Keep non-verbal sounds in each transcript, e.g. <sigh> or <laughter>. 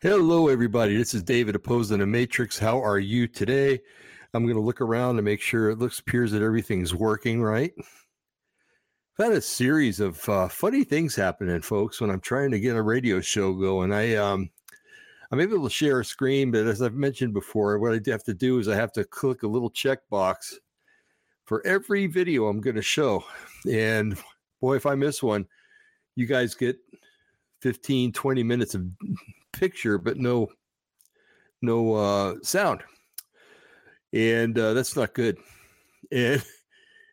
Hello, everybody. This is David opposing the Matrix. How are you today? I'm going to look around to make sure it looks appears that everything's working right. I've had a series of uh, funny things happening, folks. When I'm trying to get a radio show going, I um, I'm able to share a screen, but as I've mentioned before, what I have to do is I have to click a little checkbox for every video I'm going to show. And boy, if I miss one, you guys get 15, 20 minutes of picture, but no, no uh, sound. And uh, that's not good. <laughs> And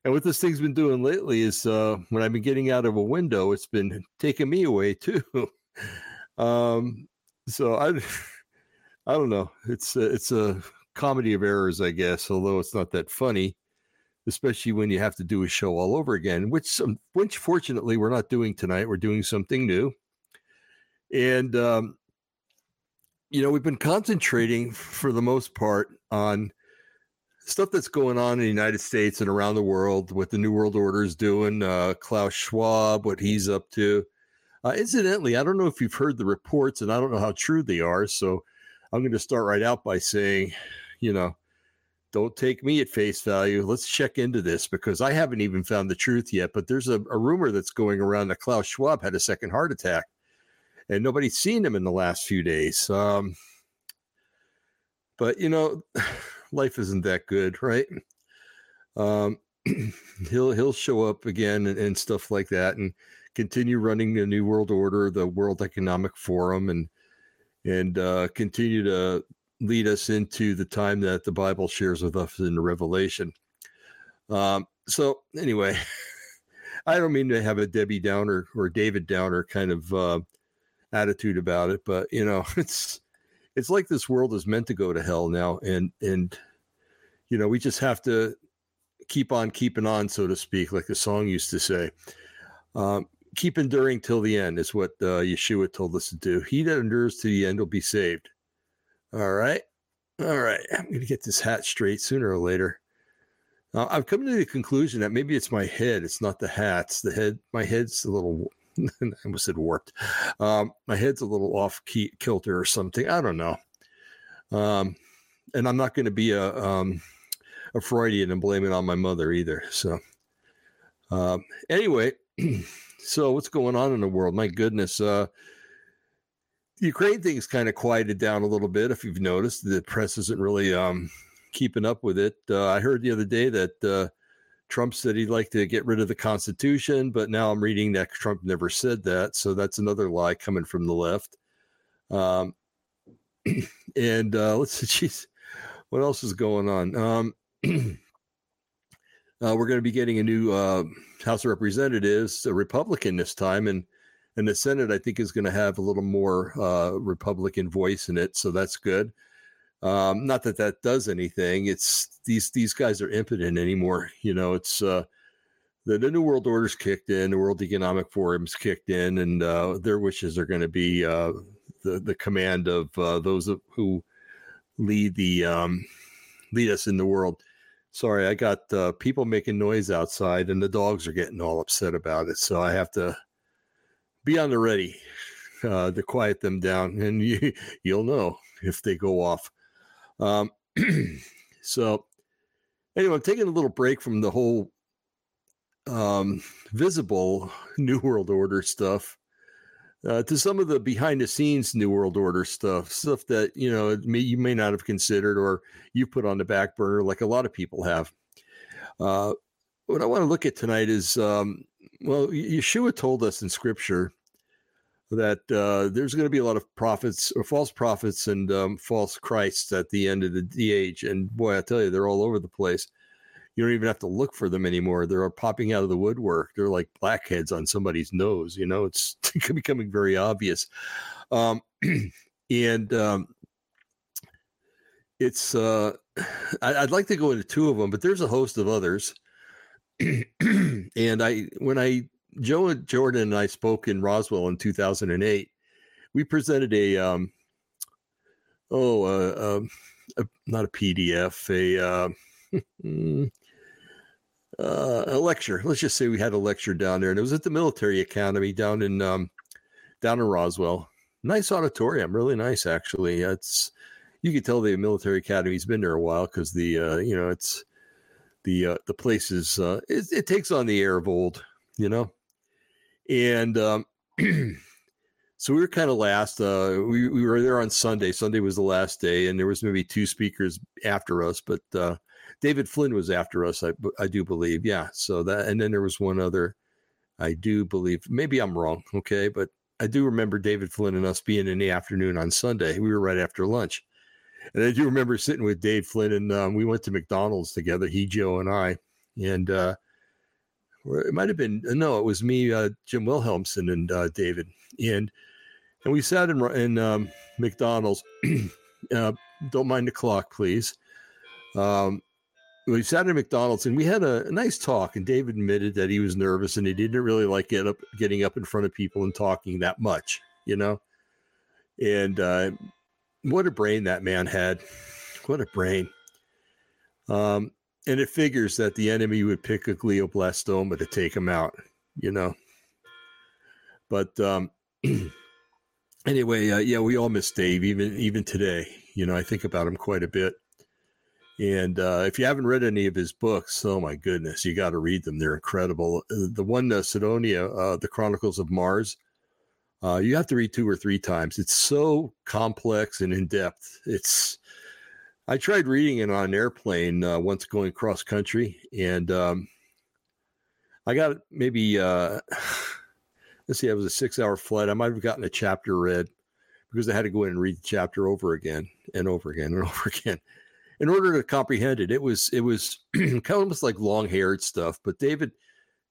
and what this thing's been doing lately is uh, when I've been getting out of a window, it's been taking me away too. <laughs> um, so I, <laughs> I don't know. It's a, it's a comedy of errors, I guess. Although it's not that funny, especially when you have to do a show all over again. Which, which fortunately, we're not doing tonight. We're doing something new, and um, you know, we've been concentrating for the most part on stuff that's going on in the United States and around the world, what the New World Order is doing, uh, Klaus Schwab, what he's up to. Uh, incidentally, I don't know if you've heard the reports, and I don't know how true they are. So I'm going to start right out by saying, you know, don't take me at face value. Let's check into this because I haven't even found the truth yet. But there's a, a rumor that's going around that Klaus Schwab had a second heart attack, and nobody's seen him in the last few days. Um, but you know, <sighs> life isn't that good, right? Um, <clears throat> he'll he'll show up again and, and stuff like that, and continue running the New World Order, the World Economic Forum, and and uh, continue to lead us into the time that the Bible shares with us in the Revelation. Um, so anyway, <laughs> I don't mean to have a Debbie Downer or David Downer kind of uh, attitude about it, but you know, <laughs> it's it's like this world is meant to go to hell now, and and you know, we just have to keep on keeping on, so to speak, like the song used to say. Um, keep enduring till the end is what uh, Yeshua told us to do. He that endures to the end will be saved. All right. All right. I'm going to get this hat straight sooner or later. Uh, I've come to the conclusion that maybe it's my head. It's not the hats. The head, my head's a little, <laughs> I almost said warped. Um, my head's a little off key, kilter or something. I don't know. Um, and I'm not going to be a, um, a Freudian and blame it on my mother either. So, um, anyway, <clears throat> So what's going on in the world? My goodness, uh, the Ukraine thing's kind of quieted down a little bit. If you've noticed, the press isn't really um, keeping up with it. Uh, I heard the other day that uh, Trump said he'd like to get rid of the Constitution, but now I'm reading that Trump never said that. So that's another lie coming from the left. Um, <clears throat> and uh, <laughs> let's see, geez, what else is going on? Um, <clears throat> uh, we're going to be getting a new uh, House of Representatives, a Republican this time, and and the Senate I think is going to have a little more uh, Republican voice in it, so that's good. Um, not that that does anything. It's these these guys are impotent anymore. You know, it's uh, the, the New World Order's kicked in, the World Economic Forum's kicked in, and uh, their wishes are going to be uh, the the command of uh, those who lead the um, lead us in the world. Sorry, I got uh, people making noise outside, and the dogs are getting all upset about it. So I have to be on the ready uh, to quiet them down, and <laughs> you, you'll know if they go off. Um, <clears throat> so, anyway, I'm taking a little break from the whole um, visible <laughs> New World Order stuff uh, to some of the behind the scenes New World Order stuff, stuff that you know may, you may not have considered or you put on the back burner, like a lot of people have. Uh, what I want to look at tonight is, um, well, Yeshua told us in Scripture that uh, there's going to be a lot of prophets or false prophets and um, false Christs at the end of the, age, and boy, I tell you, they're all over the place you don't even have to look for them anymore. They're popping out of the woodwork. They're like blackheads on somebody's nose. You know, it's <laughs> becoming very obvious. Um, <clears throat> and um, it's uh, <sighs> I, would like to go into two of them, but there's a host of others. <clears throat> and I, when I Joe Jordan and I spoke in Roswell in 2008, we presented a um, oh, uh, um, a, not a PDF, a uh, hmm, <laughs> uh, a lecture. Let's just say we had a lecture down there, and it was at the military academy down in um, down in Roswell. nice auditorium, really nice actually. It's you could tell the military academy's been there a while because the uh, you know it's the uh, the place is uh, it, it takes on the air of old, you know, and um, <clears throat> so we were kind of last. Uh, we we were there on Sunday. Sunday was the last day, and there was maybe two speakers after us, but uh, David Flynn was after us. I I do believe, yeah. So that, and then there was one other. I do believe. Maybe I'm wrong. Okay, but I do remember David Flynn and us being in the afternoon on Sunday. We were right after lunch. And I do remember sitting with Dave Flynn and um, we went to McDonald's together, he, Joe, and I. And uh, it might have been, no, it was me, uh, Jim Wilhelmsen, and uh, David. And and we sat in, in um, McDonald's. <clears throat> Uh, don't mind the clock, please. Um, we sat at McDonald's and we had a, a, nice talk. And David admitted that he was nervous and he didn't really like get up, getting up in front of people and talking that much, you know. And uh, what a brain that man had! What a brain! Um, and it figures that the enemy would pick a glioblastoma to take him out, you know. But um, <clears throat> anyway, uh, yeah, we all miss Dave, even even today. You know, I think about him quite a bit. And uh, if you haven't read any of his books, oh my goodness, you got to read them. They're incredible. Uh, the one, uh, Cydonia, uh, The Chronicles of Mars, uh, you have to read two or three times. It's so complex and in depth. It's, I tried reading it on an airplane uh, once going cross country, and um, I got maybe, <sighs> let's see, it was a six hour flight. I might have gotten a chapter read because I had to go in and read the chapter over again and over again and <laughs> over again in order to comprehend it, it was it was <clears throat> kind of almost like long haired stuff. But David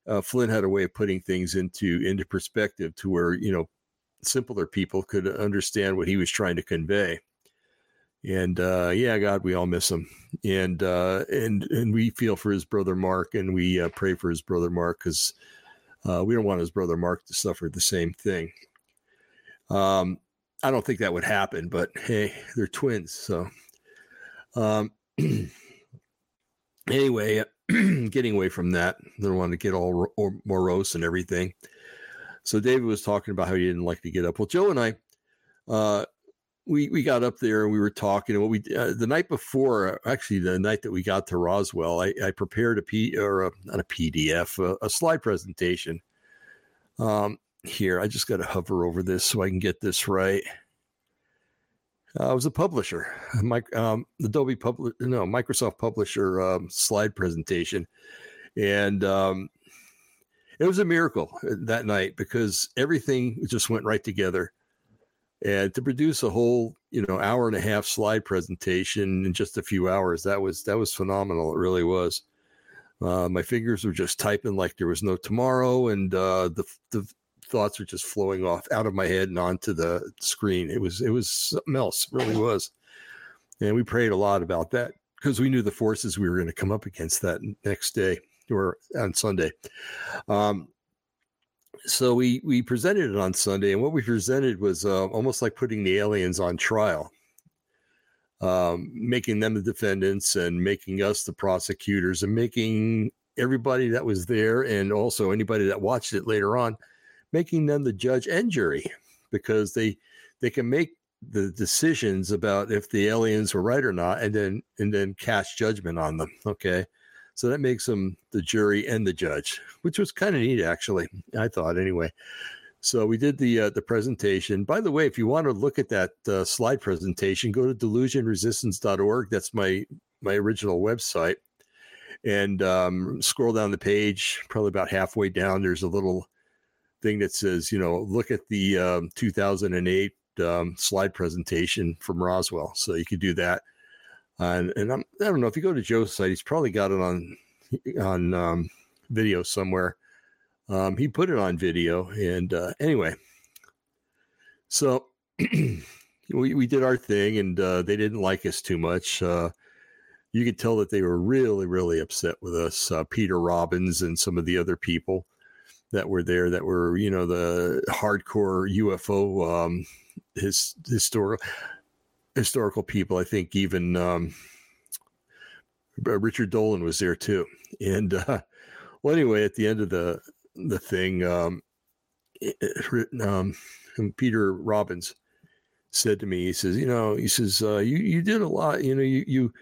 uh, Flynn had a way of putting things into into perspective to where you know simpler people could understand what he was trying to convey. And uh, yeah, God, we all miss him, and uh, and and we feel for his brother Mark, and we uh, pray for his brother Mark because uh, we don't want his brother Mark to suffer the same thing. Um, I don't think that would happen, but hey, they're twins, so um, <clears throat> anyway, <clears throat> getting away from that, don't want to get all morose and everything. So David was talking about how he didn't like to get up. Well, Joe and I, uh, we we got up there and we were talking. And what we uh, the night before, actually the night that we got to Roswell, I, I prepared a P or a, not a PDF, a, a slide presentation. Um, here, I just got to hover over this so I can get this right. Uh, I was a publisher, Mike, um, Adobe public, no, Microsoft publisher um, slide presentation, and um, it was a miracle uh, that night because everything just went right together. And to produce a whole, you know, hour and a half slide presentation in just a few hours, that was that was phenomenal. It really was. Uh, my fingers were just typing like there was no tomorrow, and uh, the the thoughts were just flowing off out of my head and onto the screen. It was it was something else, really was. And we prayed a lot about that because we knew the forces we were going to come up against that next day or on Sunday. Um, so we we presented it on Sunday, and what we presented was uh, almost like putting the aliens on trial, um, making them the defendants and making us the prosecutors, and making everybody that was there and also anybody that watched it later on making them the judge and jury because they they can make the decisions about if the aliens were right or not and then and then cast judgment on them okay so that makes them the jury and the judge which was kind of neat actually i thought anyway so we did the uh, the presentation by the way if you want to look at that uh, slide presentation go to delusionresistance.org that's my my original website and um, scroll down the page probably about halfway down there's a little thing that says, you know, look at the um, 2008 um, slide presentation from Roswell. So you could do that. And and I'm, I do not know if you go to Joe's site, he's probably got it on on um, video somewhere. Um, he put it on video, and uh, anyway, so <clears throat> we we did our thing, and uh, they didn't like us too much. Uh, you could tell that they were really really upset with us. Uh, Peter Robbins and some of the other people that were there that were you know the hardcore UFO um, his historical historical people. I think even um, Richard Dolan was there too. And uh, well, anyway, at the end of the the thing, um, it, um, Peter Robbins said to me, he says, you know, he says, uh, you you did a lot, you know, you you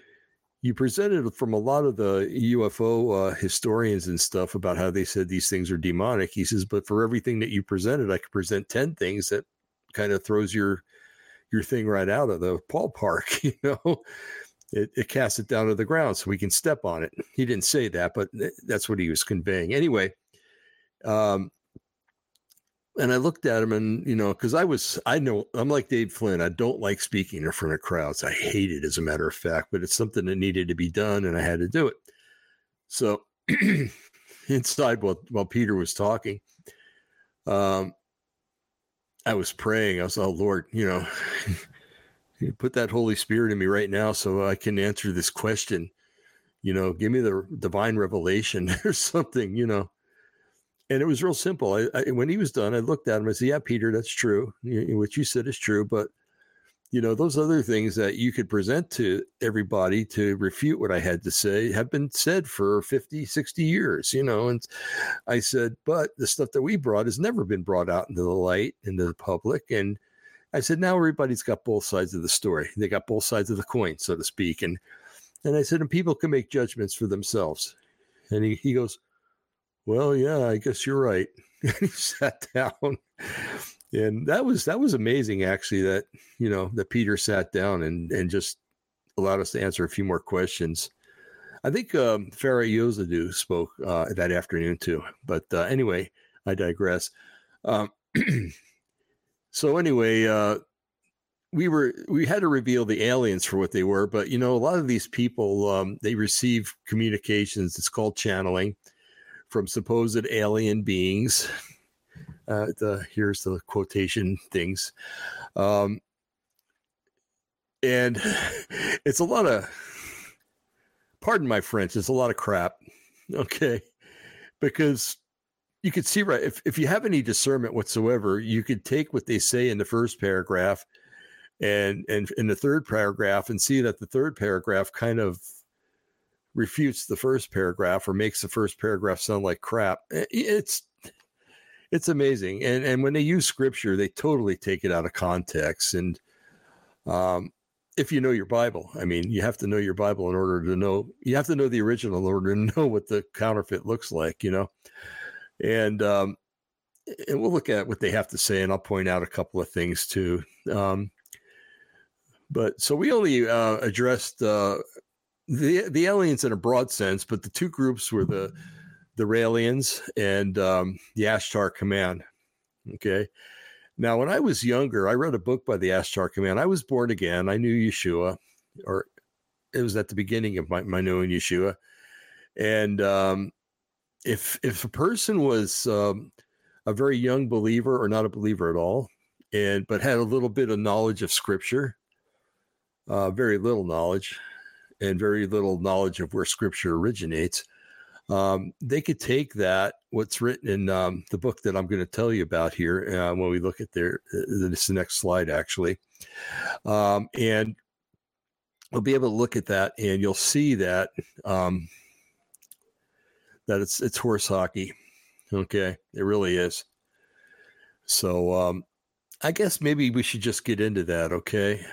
you presented from a lot of the UFO uh, historians and stuff about how they said these things are demonic. He says, but for everything that you presented, I could present ten things that kind of throws your your thing right out of the ballpark, <laughs> you know. It, it casts it down to the ground so we can step on it. He didn't say that, but that's what he was conveying. Anyway, um, and I looked at him and, you know, because I was, I know, I'm like Dave Flynn. I don't like speaking in front of crowds. I hate it, as a matter of fact, but it's something that needed to be done and I had to do it. So <clears throat> inside while, while Peter was talking, um, I was praying. I was, oh, Lord, you know, <laughs> put that Holy Spirit in me right now so I can answer this question. You know, give me the divine revelation <laughs> or something, you know and it was real simple. I, I, when he was done, I looked at him. I said, "Yeah, Peter, that's true. What you said is true, but you know those other things that you could present to everybody to refute what I had to say have been said for 50, 60 years. You know, and I said, but the stuff that we brought has never been brought out into the light, into the public, and I said, now everybody's got both sides of the story. They got both sides of the coin, so to speak, and and I said, and people can make judgments for themselves. And he, he goes, well, yeah, I guess you're right. <laughs> And he sat down. And that was that was amazing actually that, you know, that Peter sat down and and just allowed us to answer a few more questions. I think um, Farah Yozadu spoke uh, that afternoon too. But uh, anyway, I digress. Um, <clears throat> so anyway, uh, we were we had to reveal the aliens for what they were, but you know, a lot of these people um, they receive communications. It's called channeling from supposed alien beings. Uh, the here's the quotation things, um, and <sighs> it's a lot of. Pardon my French. It's a lot of crap. Okay, because you could see right if, if you have any discernment whatsoever, you could take what they say in the first paragraph and and in the third paragraph and see that the third paragraph kind of refutes the first paragraph or makes the first paragraph sound like crap. It's it's amazing. And and when they use scripture, they totally take it out of context. And um, if you know your Bible, I mean, you have to know your Bible in order to know. You have to know the original in order to <laughs> know what the counterfeit looks like. You know, and um, and we'll look at what they have to say, and I'll point out a couple of things too. Um, but so we only uh, addressed uh, the the aliens in a broad sense, but the two groups were the the Raelians and um, the Ashtar Command. Okay. Now, when I was younger, I read a book by the Ashtar Command. I was born again. I knew Yeshua, or it was at the beginning of my, my knowing Yeshua. And um, if if a person was um, a very young believer or not a believer at all, and but had a little bit of knowledge of Scripture, uh, very little knowledge, and very little knowledge of where scripture originates, um, they could take that, what's written in um, the book that I'm going to tell you about here uh, when we look at their, uh, this the next slide actually. Um, and we'll be able to look at that and you'll see that, um, that it's, it's horse hockey. Okay. It really is. So, um, I guess maybe we should just get into that. Okay.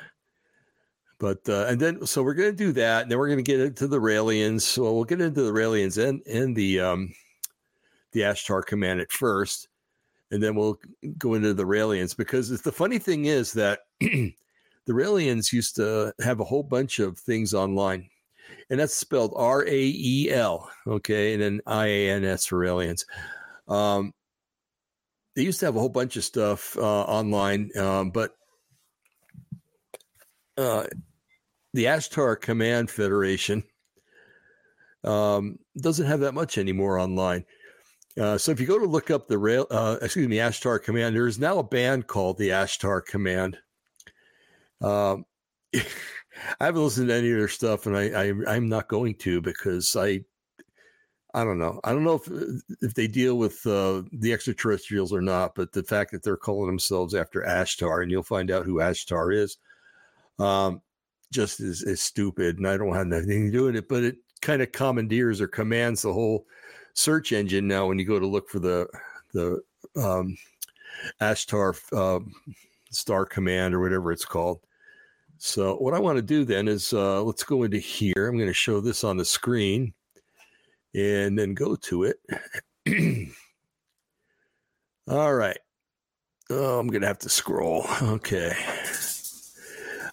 But uh, and then so we're going to do that, and then we're going to get into the Raelians. So we'll get into the Raelians and and the um, the Ashtar command at first, and then we'll go into the Raelians because the funny thing is that <clears throat> the Raelians used to have a whole bunch of things online, and that's spelled R A E L, okay, and then I A N S for Raelians. Um, they used to have a whole bunch of stuff uh, online, um, but uh, the Ashtar Command Federation um, doesn't have that much anymore online. Uh, so if you go to look up the rail, uh, excuse me, Ashtar Command, there is now a band called the Ashtar Command. Um, <laughs> I haven't listened to any of their stuff, and I, I am not going to because I I don't know. I don't know if if they deal with uh, the extraterrestrials or not, but the fact that they're calling themselves after Ashtar, and you'll find out who Ashtar is. Um, just as, as stupid and I don't have anything to do with it, but it kind of commandeers or commands the whole search engine now when you go to look for the the um, Ashtar uh, Star Command or whatever it's called. So what I want to do then is uh, let's go into here. I'm going to show this on the screen and then go to it. <clears throat> All right. Oh, I'm going to have to scroll. Okay.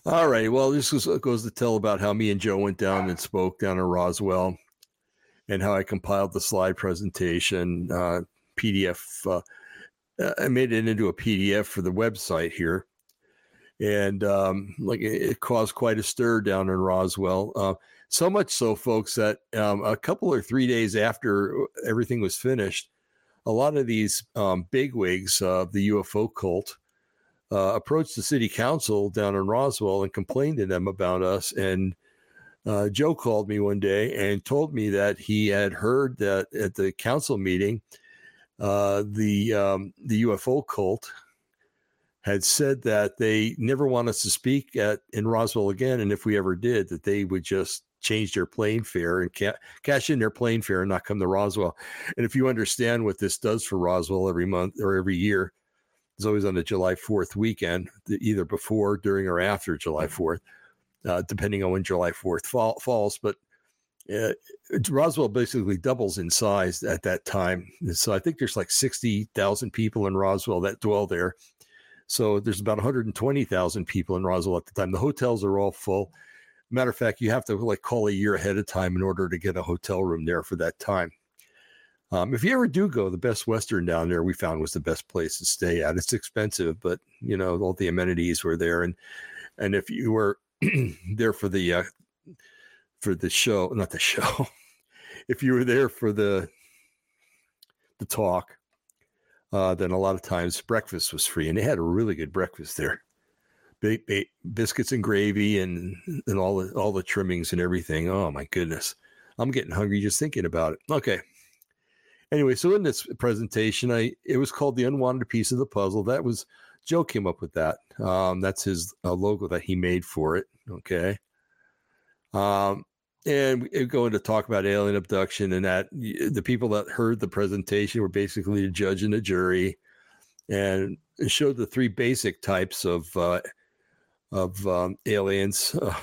All right. Well, this was, goes to tell about how me and Joe went down and spoke down in Roswell and how I compiled the slide presentation uh, PDF. Uh, I made it into a PDF for the website here. And um, like it caused quite a stir down in Roswell. Uh, so much so, folks, that um, a couple or three days after everything was finished, a lot of these um, bigwigs of the UFO cult uh, approached the city council down in Roswell and complained to them about us. And uh, Joe called me one day and told me that he had heard that at the council meeting, uh, the um, the UFO cult had said that they never want us to speak at in Roswell again, and if we ever did, that they would just change their plane fare and ca- cash in their plane fare and not come to Roswell. And if you understand what this does for Roswell every month or every year, it's always on the July 4th weekend, either before, during, or after July 4th, uh, depending on when July 4th fall, falls. But uh, Roswell basically doubles in size at that time. So I think there's like 60,000 people in Roswell that dwell there. So there's about 120,000 people in Roswell at the time. The hotels are all full. Matter of fact, you have to like call a year ahead of time in order to get a hotel room there for that time. Um, if you ever do go, the Best Western down there we found was the best place to stay at. It's expensive, but you know all the amenities were there, and and if you were <clears throat> there for the uh, for the show, not the <laughs> show, if you were there for the the talk, uh, then a lot of times breakfast was free, and they had a really good breakfast there. Ba- ba- biscuits and gravy, and and all the all the trimmings and everything. Oh my goodness, I'm getting hungry just thinking about it. Okay. Anyway, so in this presentation, I it was called the unwanted piece of the puzzle. That was Joe came up with that. Um, that's his uh, logo that he made for it. Okay. Um, and we go into talk about alien abduction and that the people that heard the presentation were basically a judge and a jury and showed the three basic types of uh, of um, aliens <laughs> uh,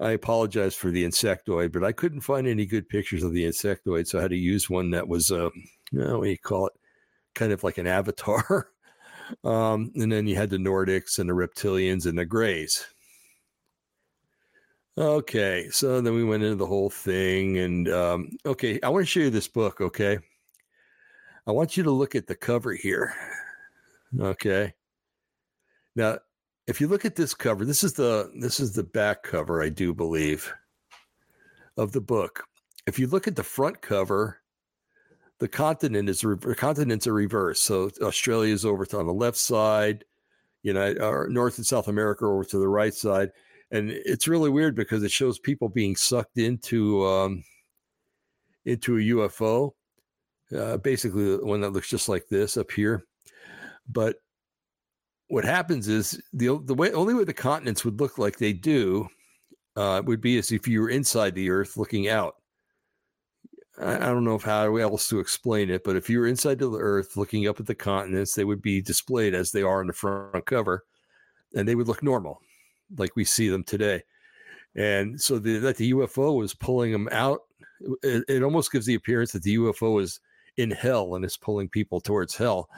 i apologize for the insectoid but i couldn't find any good pictures of the insectoid so i had to use one that was uh, you know, what do you call it kind of like an <laughs> avatar um, and then you had the nordics and the reptilians and the grays Okay, so then we went into the whole thing, and um, okay, I want to show you this book. Okay, I want you to look at the cover here. Okay, now if you look at this cover, this is the this is the back cover, I do believe, of the book. If you look at the front cover, the continent is re- continents are reversed. So Australia is over on the left side, you know, or North and South America over to the right side and it's really weird because it shows people being sucked into um, into a UFO, uh, basically one that looks just like this up here. But what happens is the the way only way the continents would look like they do uh, would be as if you were inside the Earth looking out. I, I don't know how else to explain it, but if you were inside the Earth looking up at the continents, they would be displayed as they are in the front cover, and they would look normal like we see them today. And so the, that the UFO was pulling them out, it, it almost gives the appearance that the UFO is in hell and is pulling people towards hell.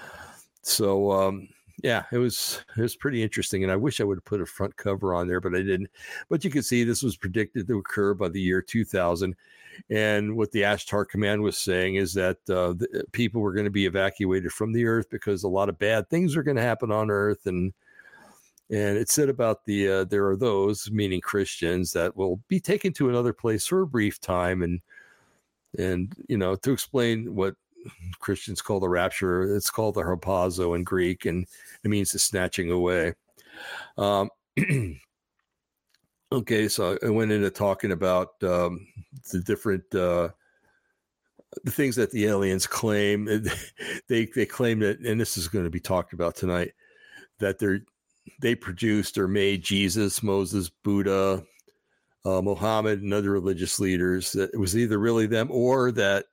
So um, yeah, it was it was pretty interesting, and I wish I would have put a front cover on there, but I didn't. But you can see this was predicted to occur by the year 2000, and what the Ashtar Command was saying is that uh, the, people were going to be evacuated from the Earth because a lot of bad things are going to happen on Earth, and and it said about the uh, there are those, meaning Christians, that will be taken to another place for a brief time, and and you know to explain what Christians call the rapture, it's called the harpazo in Greek, and it means the snatching away. Um, <clears throat> okay, so I went into talking about um, the different. Uh, the things that the aliens claim <laughs> they they claim that and this is going to be talked about tonight that they're they produced or made Jesus, Moses, Buddha, uh, Muhammad, and other religious leaders. That it was either really them or that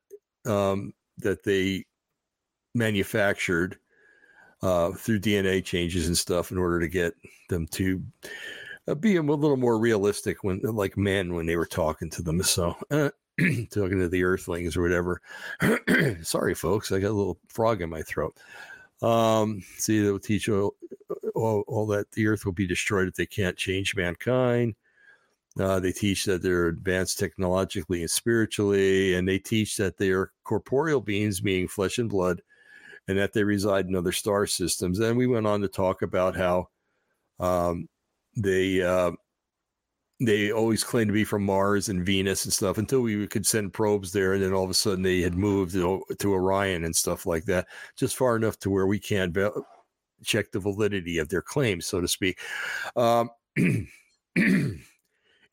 um, that they manufactured uh, through DNA changes and stuff in order to get them to uh, be a little more realistic when, like men, when they were talking to them. So, uh, <clears throat> talking to the Earthlings or whatever. <clears throat> Sorry, folks, I got a little frog in my throat. Um, see, they'll teach all, all, all, that the Earth will be destroyed if they can't change mankind. Uh, they teach that they're advanced technologically and spiritually, and they teach that they are corporeal beings, meaning flesh and blood, and that they reside in other star systems. And we went on to talk about how um, they uh, they always claimed to be from Mars and Venus and stuff until we could send probes there, and then all of a sudden they had moved to, to Orion and stuff like that, just far enough to where we can't check the validity of their claims, so to speak. Um, <clears throat>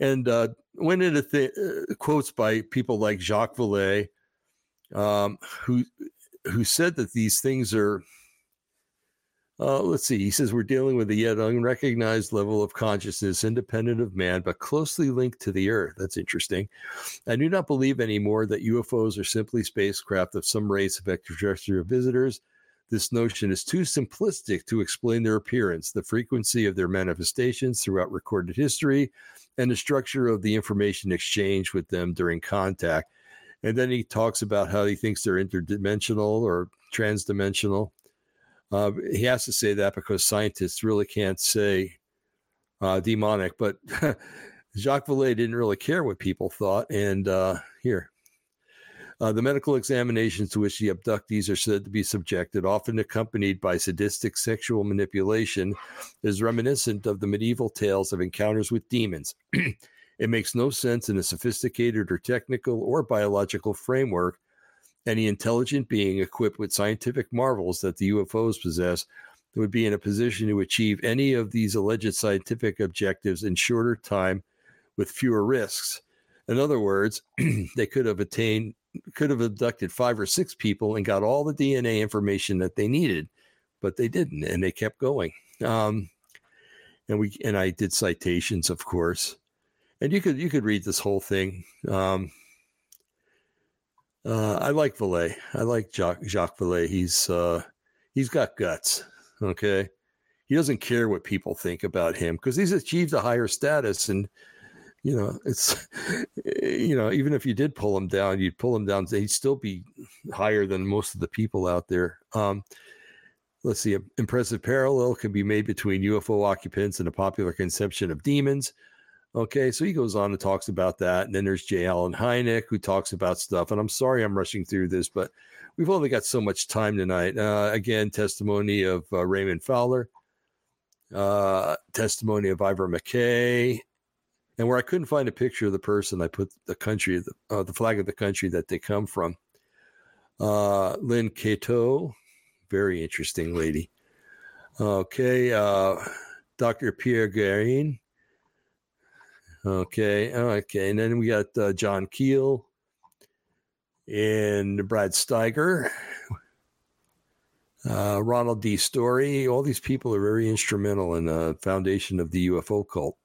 and uh, went into th- quotes by people like Jacques Vallée, um, who who said that these things are. Uh, let's see. He says we're dealing with a yet unrecognized level of consciousness, independent of man, but closely linked to the Earth. That's interesting. I do not believe anymore that UFOs are simply spacecraft of some race of extraterrestrial visitors. This notion is too simplistic to explain their appearance, the frequency of their manifestations throughout recorded history, and the structure of the information exchange with them during contact. And then he talks about how he thinks they're interdimensional or transdimensional. Uh, he has to say that because scientists really can't say uh, demonic, but <laughs> Jacques Vallée didn't really care what people thought. And uh, here, uh, the medical examinations to which the abductees are said to be subjected, often accompanied by sadistic sexual manipulation, is reminiscent of the medieval tales of encounters with demons. <clears throat> it makes no sense in a sophisticated or technical or biological framework. Any intelligent being equipped with scientific marvels that the UFOs possess would be in a position to achieve any of these alleged scientific objectives in shorter time with fewer risks. In other words, <clears throat> they could have attained could have abducted five or six people and got all the DNA information that they needed, but they didn't, and they kept going. Um, and we and I did citations, of course, and you could you could read this whole thing. Um, uh, I like Vallée. I like Jacques, Jacques Vallée. He's uh, he's got guts. Okay, he doesn't care what people think about him because he's achieved a higher status and you know, it's, you know, even if you did pull him down, you'd pull him down, he'd still be higher than most of the people out there. Um, let's see, an impressive parallel can be made between UFO occupants and a popular conception of demons. Okay, so he goes on and talks about that. And then there's J. Allen Hynek who talks about stuff. And I'm sorry I'm rushing through this, but we've only got so much time tonight. Uh, again, testimony of uh, Raymond Fowler, uh, testimony of Ivor McKay, and where I couldn't find a picture of the person, I put the country, the, uh, the flag of the country that they come from. Uh, Lynn Catoe, very interesting lady. Okay, uh, Dr. Pierre Guérin. Okay, okay, and then we got uh, John Keel and Brad Steiger, uh, Ronald D. Story. All these people are very instrumental in the foundation of the UFO cult.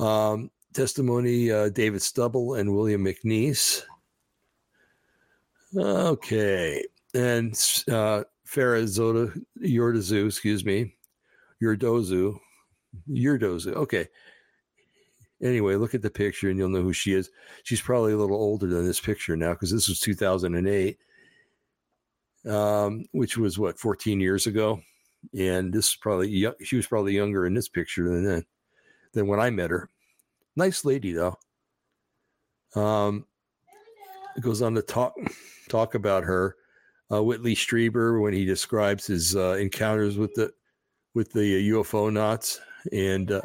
Um, testimony uh, David Stubble and William McNeese. Okay. And uh, Farah Zoda, Yordazu, excuse me, Yurdozu, Yurdozu. Okay. Anyway, look at the picture and you'll know who she is. She's probably a little older than this picture now because this was 2008, um, which was what, 14 years ago. And this is probably, she was probably younger in this picture than then than when I met her. Nice lady though. Um, it goes on to talk talk about her. Uh, Whitley Strieber when he describes his uh, encounters with the with the UFOnauts and uh,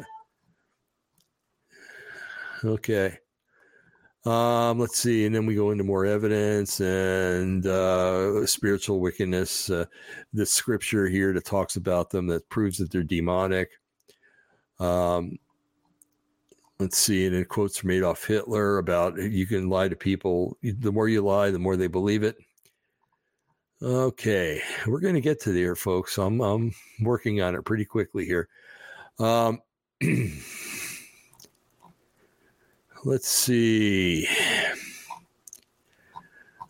okay. Um, let's see, and then we go into more evidence and uh, spiritual wickedness. Uh, the scripture here that talks about them that proves that they're demonic. Um, let's see, and then quotes from Adolf Hitler about you can lie to people. The more you lie, the more they believe it. Okay, we're going to get to there, folks. I'm, I'm working on it pretty quickly here. Um, <clears throat> let's see.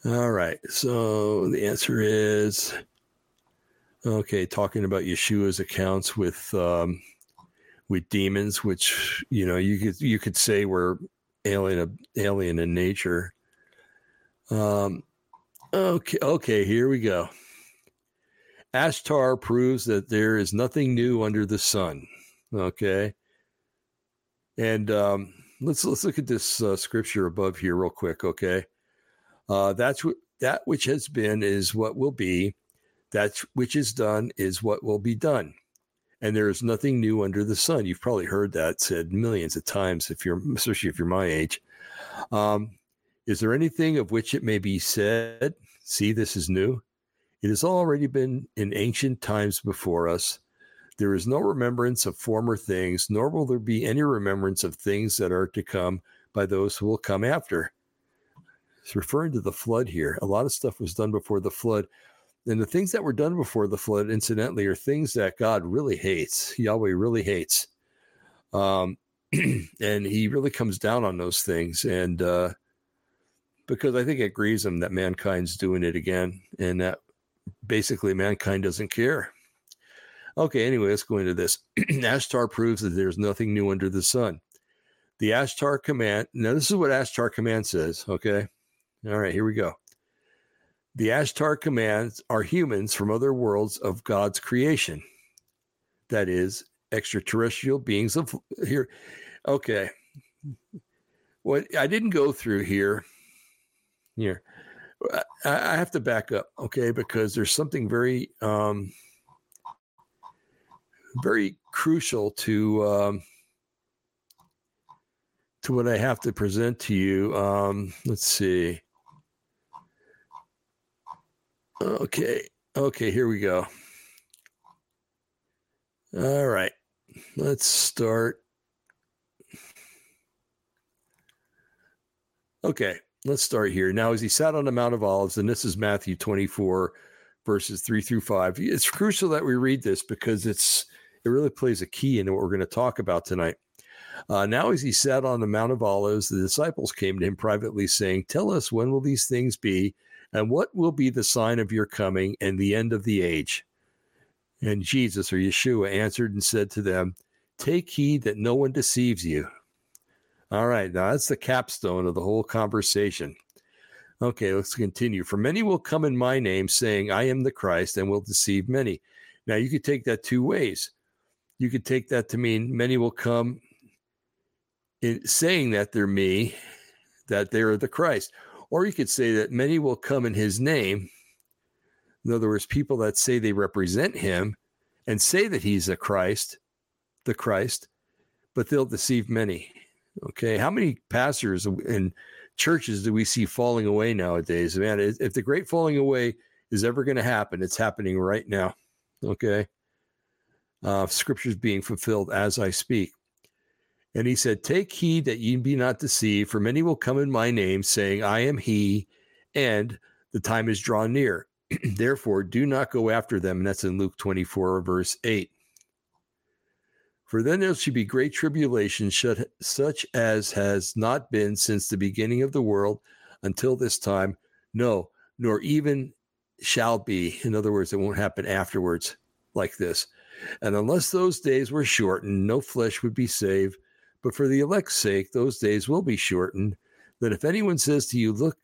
All right, so the answer is Okay, talking about Yeshua's accounts with um, with demons, which you know you could you could say were alien alien in nature. Um, okay, okay, here we go. Ashtar proves that there is nothing new under the sun. Okay, and um, let's let's look at this uh, scripture above here real quick. Okay, uh, that's what that which has been is what will be. That which is done is what will be done. And there is nothing new under the sun. You've probably heard that said millions of times, if you're especially if you're my age. Um, is there anything of which it may be said, "See, this is new"? It has already been in ancient times before us. There is no remembrance of former things, nor will there be any remembrance of things that are to come by those who will come after. It's referring to the flood here. A lot of stuff was done before the flood. And the things that were done before the flood, incidentally, are things that God really hates. Yahweh really hates. Um, <clears throat> and he really comes down on those things. And uh, because I think it grieves him that mankind's doing it again and that basically mankind doesn't care. Okay, anyway, let's go into this. <clears throat> Ashtar proves that there's nothing new under the sun. The Ashtar command, now this is what Ashtar command says, okay? All right, here we go. The Ashtar commands are humans from other worlds of God's creation. That is, extraterrestrial beings of here. Okay. What I didn't go through here, here, I, have to back up, okay, because there's something very um, very crucial to um, to what I have to present to you. Um, let's see. Okay, okay, here we go. All right, let's start. Okay, let's start here. Now, as he sat on the Mount of Olives, and this is Matthew 24, verses 3 through 5. It's crucial that we read this because it's it really plays a key into what we're going to talk about tonight. Uh, now, as he sat on the Mount of Olives, the disciples came to him privately, saying, Tell us, when will these things be? And what will be the sign of your coming and the end of the age? And Jesus or Yeshua answered and said to them, Take heed that no one deceives you. All right, now that's the capstone of the whole conversation. Okay, let's continue. For many will come in my name, saying, I am the Christ, and will deceive many. Now, you could take that two ways you could take that to mean many will come in saying that they're me, that they're the Christ. Or you could say that many will come in his name. In other words, people that say they represent him and say that he's a Christ, the Christ, but they'll deceive many. Okay. How many pastors and churches do we see falling away nowadays? Man, if the great falling away is ever going to happen, it's happening right now. Okay uh, scriptures being fulfilled as I speak. And he said, Take heed that ye be not deceived, for many will come in my name, saying, I am he, and the time is drawn near. <clears throat> Therefore, do not go after them. And that's in Luke 24, verse 8. For then there shall be great tribulation, such as has not been since the beginning of the world until this time. No, nor even shall be. In other words, it won't happen afterwards like this. And unless those days were shortened, no flesh would be saved. But for the elect's sake, those days will be shortened. That if anyone says to you, Look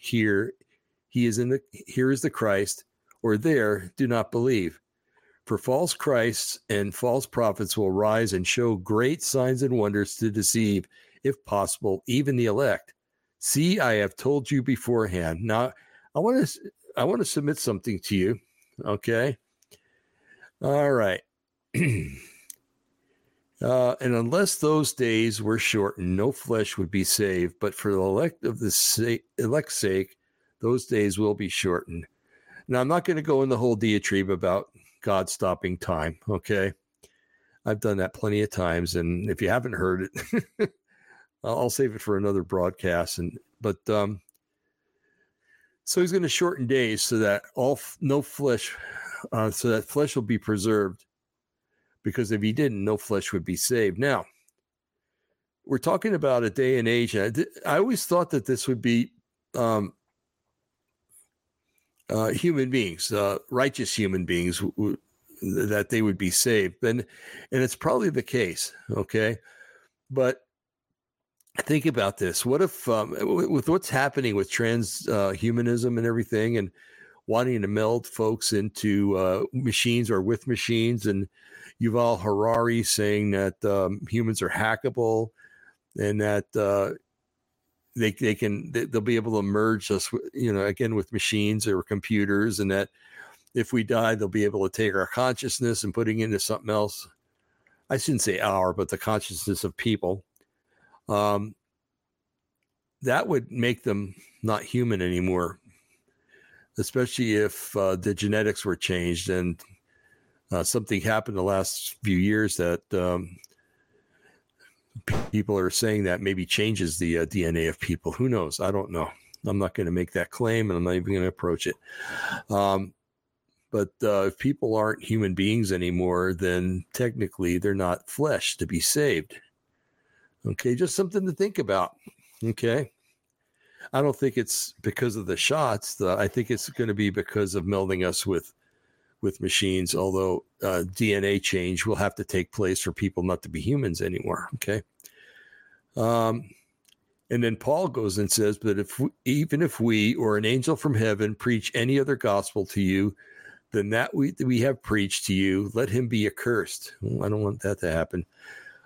here, he is in the here is the Christ, or there, do not believe. For false Christs and false prophets will rise and show great signs and wonders to deceive, if possible, even the elect. See, I have told you beforehand. Now, I want to I want to submit something to you. Okay. All right. <clears throat> uh, and unless those days were shortened, no flesh would be saved. But for the elect of the elect's sake, those days will be shortened. Now, I'm not going to go in the whole diatribe about God stopping time. Okay. I've done that plenty of times. And if you haven't heard it, <laughs> I'll save it for another broadcast. And, but, um, so he's going to shorten days so that all no flesh uh, so that flesh will be preserved. Because if he didn't, no flesh would be saved. Now, we're talking about a day and age. And I, always thought that this would be um, uh, human beings, uh, righteous human beings, w- w- that they would be saved. And and it's probably the case. Okay, but think about this: what if, um, with what's happening with transhumanism uh, and everything, and wanting to meld folks into uh, machines or with machines, and Yuval Harari saying that um, humans are hackable, and that uh, they they can they'll be able to merge us, you know, again with machines or computers, and that if we die, they'll be able to take our consciousness and putting into something else. I shouldn't say our, but the consciousness of people. Um, that would make them not human anymore, especially if uh, the genetics were changed and uh, something happened the last few years that um, people are saying that maybe changes the uh, DNA of people. Who knows? I don't know. I'm not going to make that claim, and I'm not even going to approach it. Um, but uh, if people aren't human beings anymore, then technically they're not flesh to be saved. Okay, just something to think about. Okay. I don't think it's because of the shots. The, I think it's going to be because of melding us with with machines. Although uh, DNA change will have to take place for people not to be humans anymore. Okay. Um, and then Paul goes and says, "But if we, even if we or an angel from heaven preach any other gospel to you than that we we have preached to you, let him be accursed." Well, I don't want that to happen.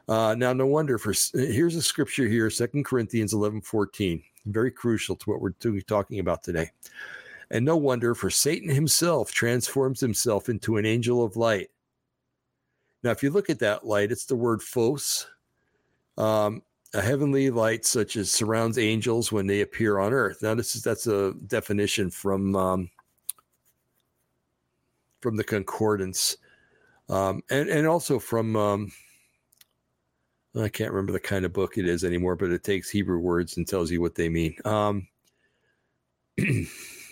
Uh, now, no wonder for here's a scripture here, Second Corinthians eleven fourteen, very crucial to what we're talking about today. And no wonder, for Satan himself transforms himself into an angel of light. Now, if you look at that light, it's the word phos, um, a heavenly light such as surrounds angels when they appear on earth. Now, this is that's a definition from um, from the concordance, um, and and also from um, I can't remember the kind of book it is anymore, but it takes Hebrew words and tells you what they mean. <clears throat>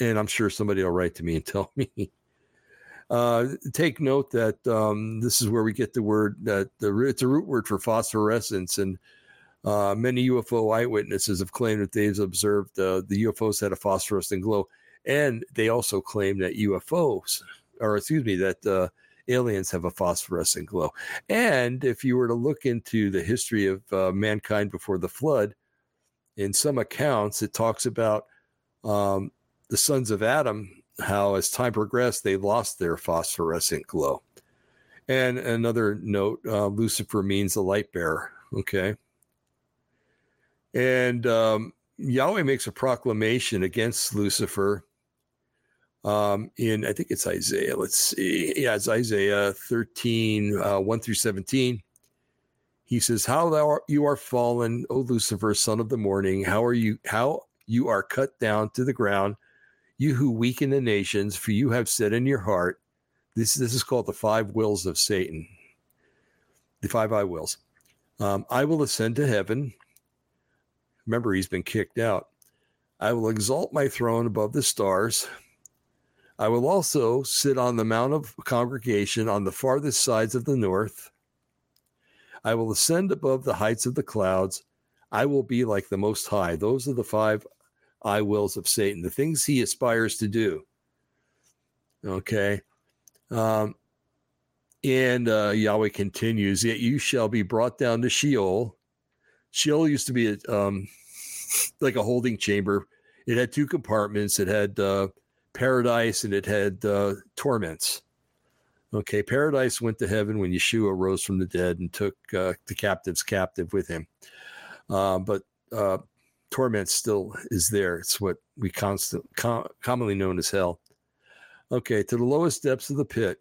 And I'm sure somebody will write to me and <laughs> tell me. Uh, take note that um, this is where we get the word that the it's a root word for phosphorescence, and uh, many UFO eyewitnesses have claimed that they've observed uh, the UFOs had a phosphorescent glow, and they also claim that UFOs, or excuse me, that uh, aliens have a phosphorescent glow. And if you were to look into the history of uh, mankind before the flood, in some accounts, it talks about um, the sons of Adam, how as time progressed, they lost their phosphorescent glow. And another note uh, Lucifer means the light bearer. Okay. And um, Yahweh makes a proclamation against Lucifer um, in I think it's Isaiah. Let's see. Yeah, it's Isaiah 13, uh, 1 through 17. He says, How thou you are fallen, O Lucifer, son of the morning, how are you how you are cut down to the ground, you who weaken the nations, for you have said in your heart, this, this is called the five wills of Satan. The five I wills. Um, I will ascend to heaven. Remember, he's been kicked out. I will exalt my throne above the stars. I will also sit on the mount of congregation on the farthest sides of the north. I will ascend above the heights of the clouds. I will be like the Most High. Those are the five I wills of Satan, the things he aspires to do. Okay. Um, and uh, Yahweh continues, Yet you shall be brought down to Sheol. Sheol used to be a, um, <laughs> like a holding chamber. It had two compartments. It had uh, paradise and it had uh, torments. Okay, paradise went to heaven when Yeshua rose from the dead and took uh, the captives captive with him. Uh, but uh, torment still is there. It's what we constant, com- commonly known as hell. Okay, to the lowest depths of the pit,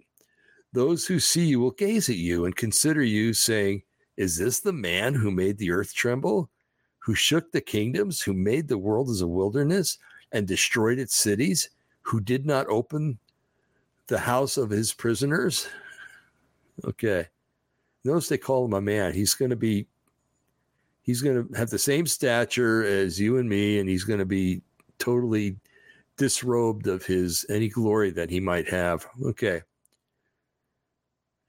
those who see you will gaze at you and consider you, saying, Is this the man who made the earth tremble, who shook the kingdoms, who made the world as a wilderness and destroyed its cities? who did not open the house of his prisoners. Okay. Notice they call him a man. He's going to be, he's going to have the same stature as you and me, and he's going to be totally disrobed of his any glory that he might have. Okay.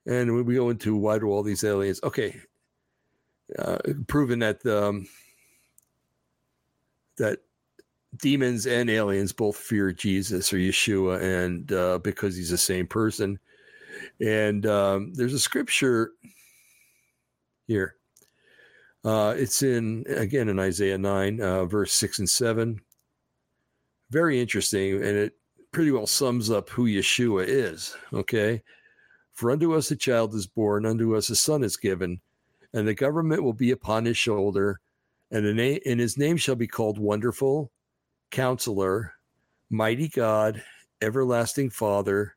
And we go into why do all these aliens? Okay. Uh, proven that um, that demons and aliens both fear Jesus or Yeshua, and uh, because he's the same person. And um, there's a scripture here. Uh, it's in again in Isaiah nine, uh, verse six and seven. Very interesting, and it pretty well sums up who Yeshua is. Okay, for unto us a child is born, unto us a son is given, and the government will be upon his shoulder, and, na- and his name shall be called Wonderful, Counselor, Mighty God, Everlasting Father,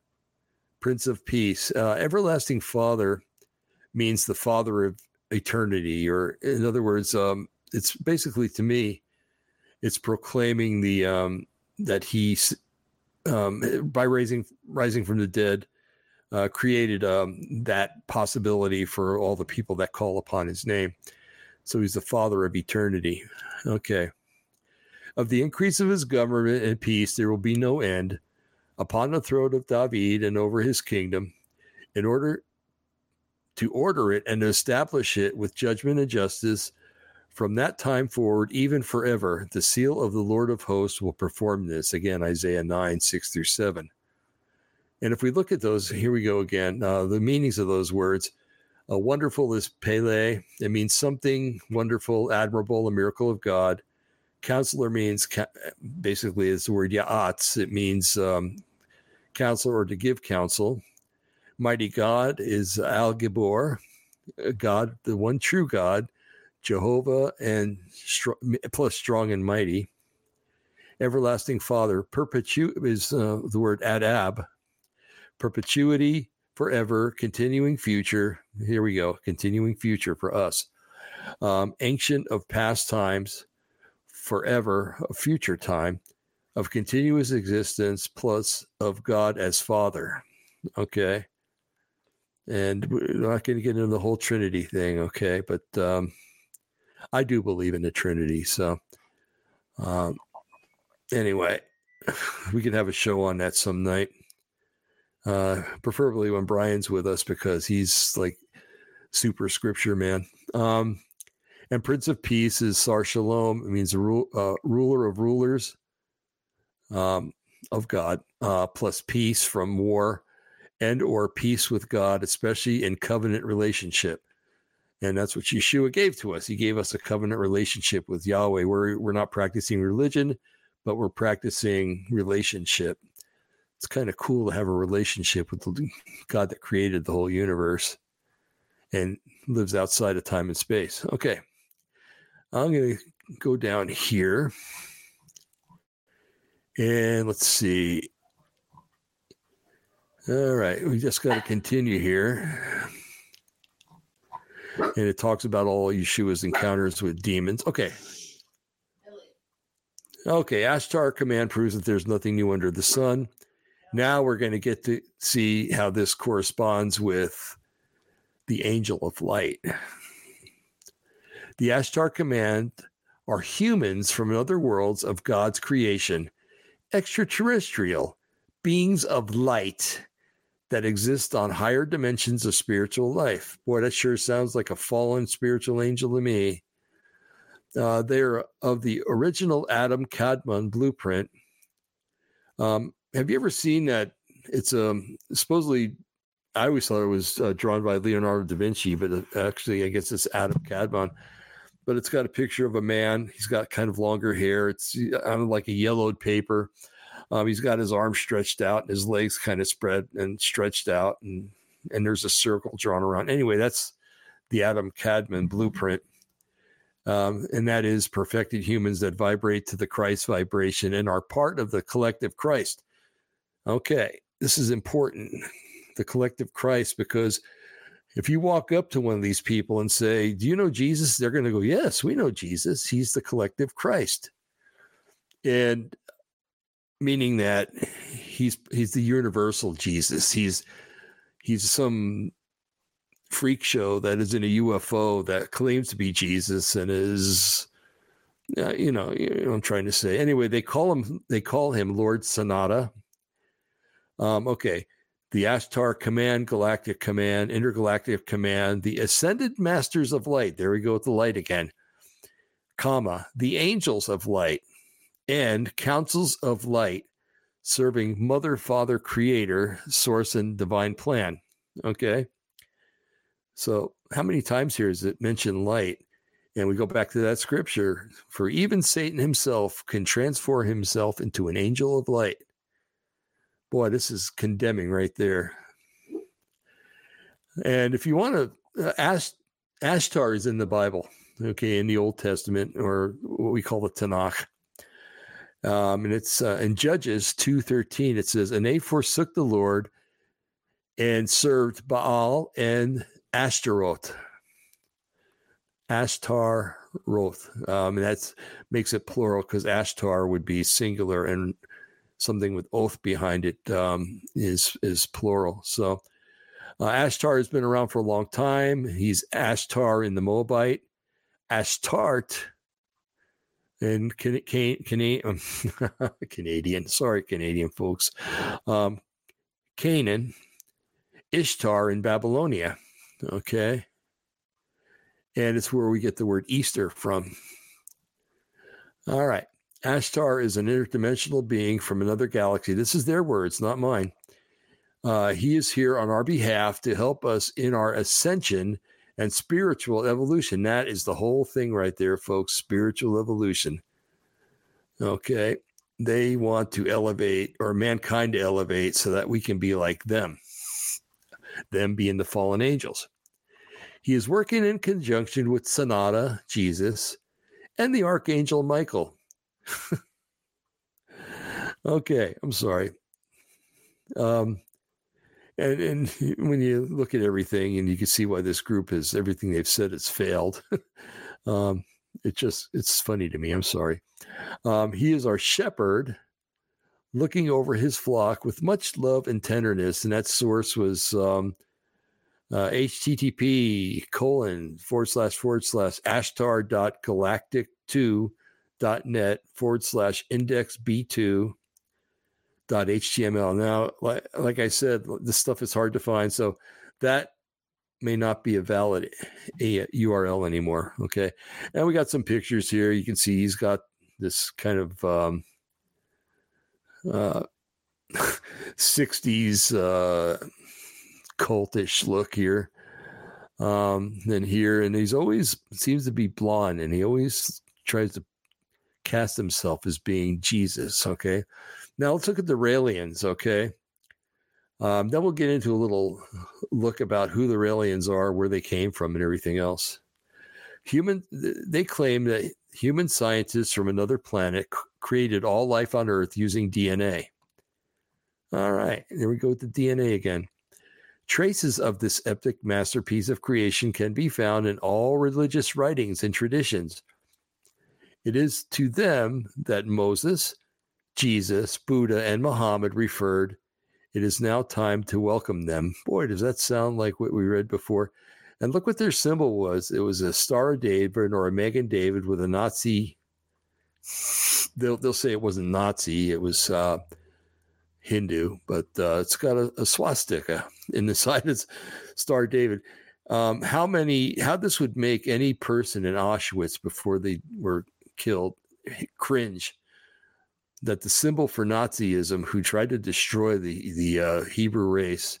Prince of Peace. Uh, everlasting Father means the Father of eternity, or in other words, um, it's basically to me, it's proclaiming the um, that he's um, by raising rising from the dead uh, created um, that possibility for all the people that call upon his name. So he's the father of eternity. Okay. Of the increase of his government and peace, there will be no end upon the throne of David and over his kingdom, in order to order it and to establish it with judgment and justice. From that time forward, even forever, the seal of the Lord of hosts will perform this. Again, Isaiah 9, 6 through 7. And if we look at those, here we go again. Uh, the meanings of those words. Uh, wonderful is Pele. It means something wonderful, admirable, a miracle of God. Counselor means basically it's the word ya'atz. It means um, counselor or to give counsel. Mighty God is Al Gibor, uh, God, the one true God, Jehovah, and plus strong and mighty. Everlasting Father, perpetu is uh, the word adab, perpetuity, forever, continuing future. Here we go, continuing future for us. Um, ancient of past times, forever, of future time, of continuous existence, plus of God as Father. Okay. And we're not going to get into the whole Trinity thing, okay? But um, I do believe in the Trinity. So, um, anyway, <sighs> we can have a show on that some night uh, preferably when Brian's with us because he's like super scripture man. Um, and Prince of Peace is Sar Shalom. It means ru- uh, ruler of rulers um, of God, uh, plus peace from war and or peace with God, especially in covenant relationship. And that's what Yeshua gave to us. He gave us a covenant relationship with Yahweh. We're, we're not practicing religion, but we're practicing relationship it's kind of cool to have a relationship with the God that created the whole universe and lives outside of time and space. Okay. I'm going to go down here. And let's see. All right. We just got to continue here. And it talks about all Yeshua's encounters with demons. Okay. Okay. Ashtar command proves that there's nothing new under the sun. Now we're going to get to see how this corresponds with the angel of light. The Ashtar command are humans from other worlds of God's creation, extraterrestrial beings of light that exist on higher dimensions of spiritual life. Boy, that sure sounds like a fallen spiritual angel to me. Uh, they're of the original Adam Kadmon blueprint. Um, have you ever seen that? It's um supposedly I always thought it was uh, drawn by Leonardo da Vinci, but uh, actually I guess it's Adam Kadmon. But it's got a picture of a man. He's got kind of longer hair. It's on like a yellowed paper. Um, he's got his arms stretched out and his legs kind of spread and stretched out, and and there's a circle drawn around. Anyway, that's the Adam Kadmon blueprint. Um, and that is perfected humans that vibrate to the Christ vibration and are part of the collective Christ. Okay, this is important, the collective Christ, because if you walk up to one of these people and say, Do you know Jesus? They're going to go, Yes, we know Jesus. He's the collective Christ. And meaning that he's he's the universal Jesus. He's he's some freak show that is in a UFO that claims to be Jesus and is uh, you know, you know I'm trying to say. Anyway, they call him they call him Lord Sananda. Um, okay. The Ashtar Command, Galactic Command, Intergalactic Command, the Ascended Masters of Light. There we go with the light again. Comma, the Angels of Light. And councils of light serving mother, father, creator, source, and divine plan. Okay. So, how many times here is it mentioned light? And we go back to that scripture for even Satan himself can transform himself into an angel of light. Boy, this is condemning right there. And if you want to, uh, Ash, Ashtar is in the Bible, okay, in the Old Testament, or what we call the Tanakh. Um, and it's uh, in Judges 2.13, it says, And they forsook the Lord and served Baal and Ashtaroth. Ashtar Roth. Um, and that makes it plural because Ashtar would be singular and something with oath behind it um, is is plural. So uh, Ashtar has been around for a long time. He's Ashtar in the Moabite, Ashtart and can, can, can, Canadian, sorry, Canadian folks, um, Canaan, Ishtar in Babylonia. Okay. And it's where we get the word Easter from. All right. Ashtar is an interdimensional being from another galaxy. This is their words, not mine. Uh, he is here on our behalf to help us in our ascension and spiritual evolution. That is the whole thing right there, folks. Spiritual evolution. Okay. They want to elevate, or mankind to elevate, so that we can be like them, them being the fallen angels. He is working in conjunction with Sananda, Jesus, and the Archangel Michael. <laughs> okay, I'm sorry. Um, and and <laughs> when you look at everything and you can see why this group has everything they've said has failed <laughs> um, it just it's funny to me i'm sorry. Um, he is our shepherd looking over his flock with much love and tenderness and that source was um, uh, http colon forward slash forward slash ashtar dot galactic 2 dot net forward slash index b2 HTML. Now, like, like I said, this stuff is hard to find, so that may not be a valid a URL anymore. Okay, and we got some pictures here. You can see he's got this kind of um, uh, <laughs> 60s uh, cultish look here. Um, here, and he's always seems to be blonde, and he always tries to cast himself as being Jesus. Okay, now let's look at the Raelians, okay? Um, then we'll get into a little look about who the Raelians are, where they came from, and everything else. Human, they claim that human scientists from another planet created all life on Earth using DNA. All right, there we go with the DNA again. Traces of this epic masterpiece of creation can be found in all religious writings and traditions. It is to them that Moses, Jesus, Buddha, and Muhammad referred, it is now time to welcome them. Boy, does that sound like what we read before. And look what their symbol was. It was a Star David or a Magen David with a Nazi. They'll, they'll say it wasn't Nazi, it was uh, Hindu, but uh, it's got a, a, swastika in the <laughs> side of Star David. Um, how many, how this would make any person in Auschwitz before they were killed cringe that the symbol for Nazism, who tried to destroy the the uh, Hebrew race,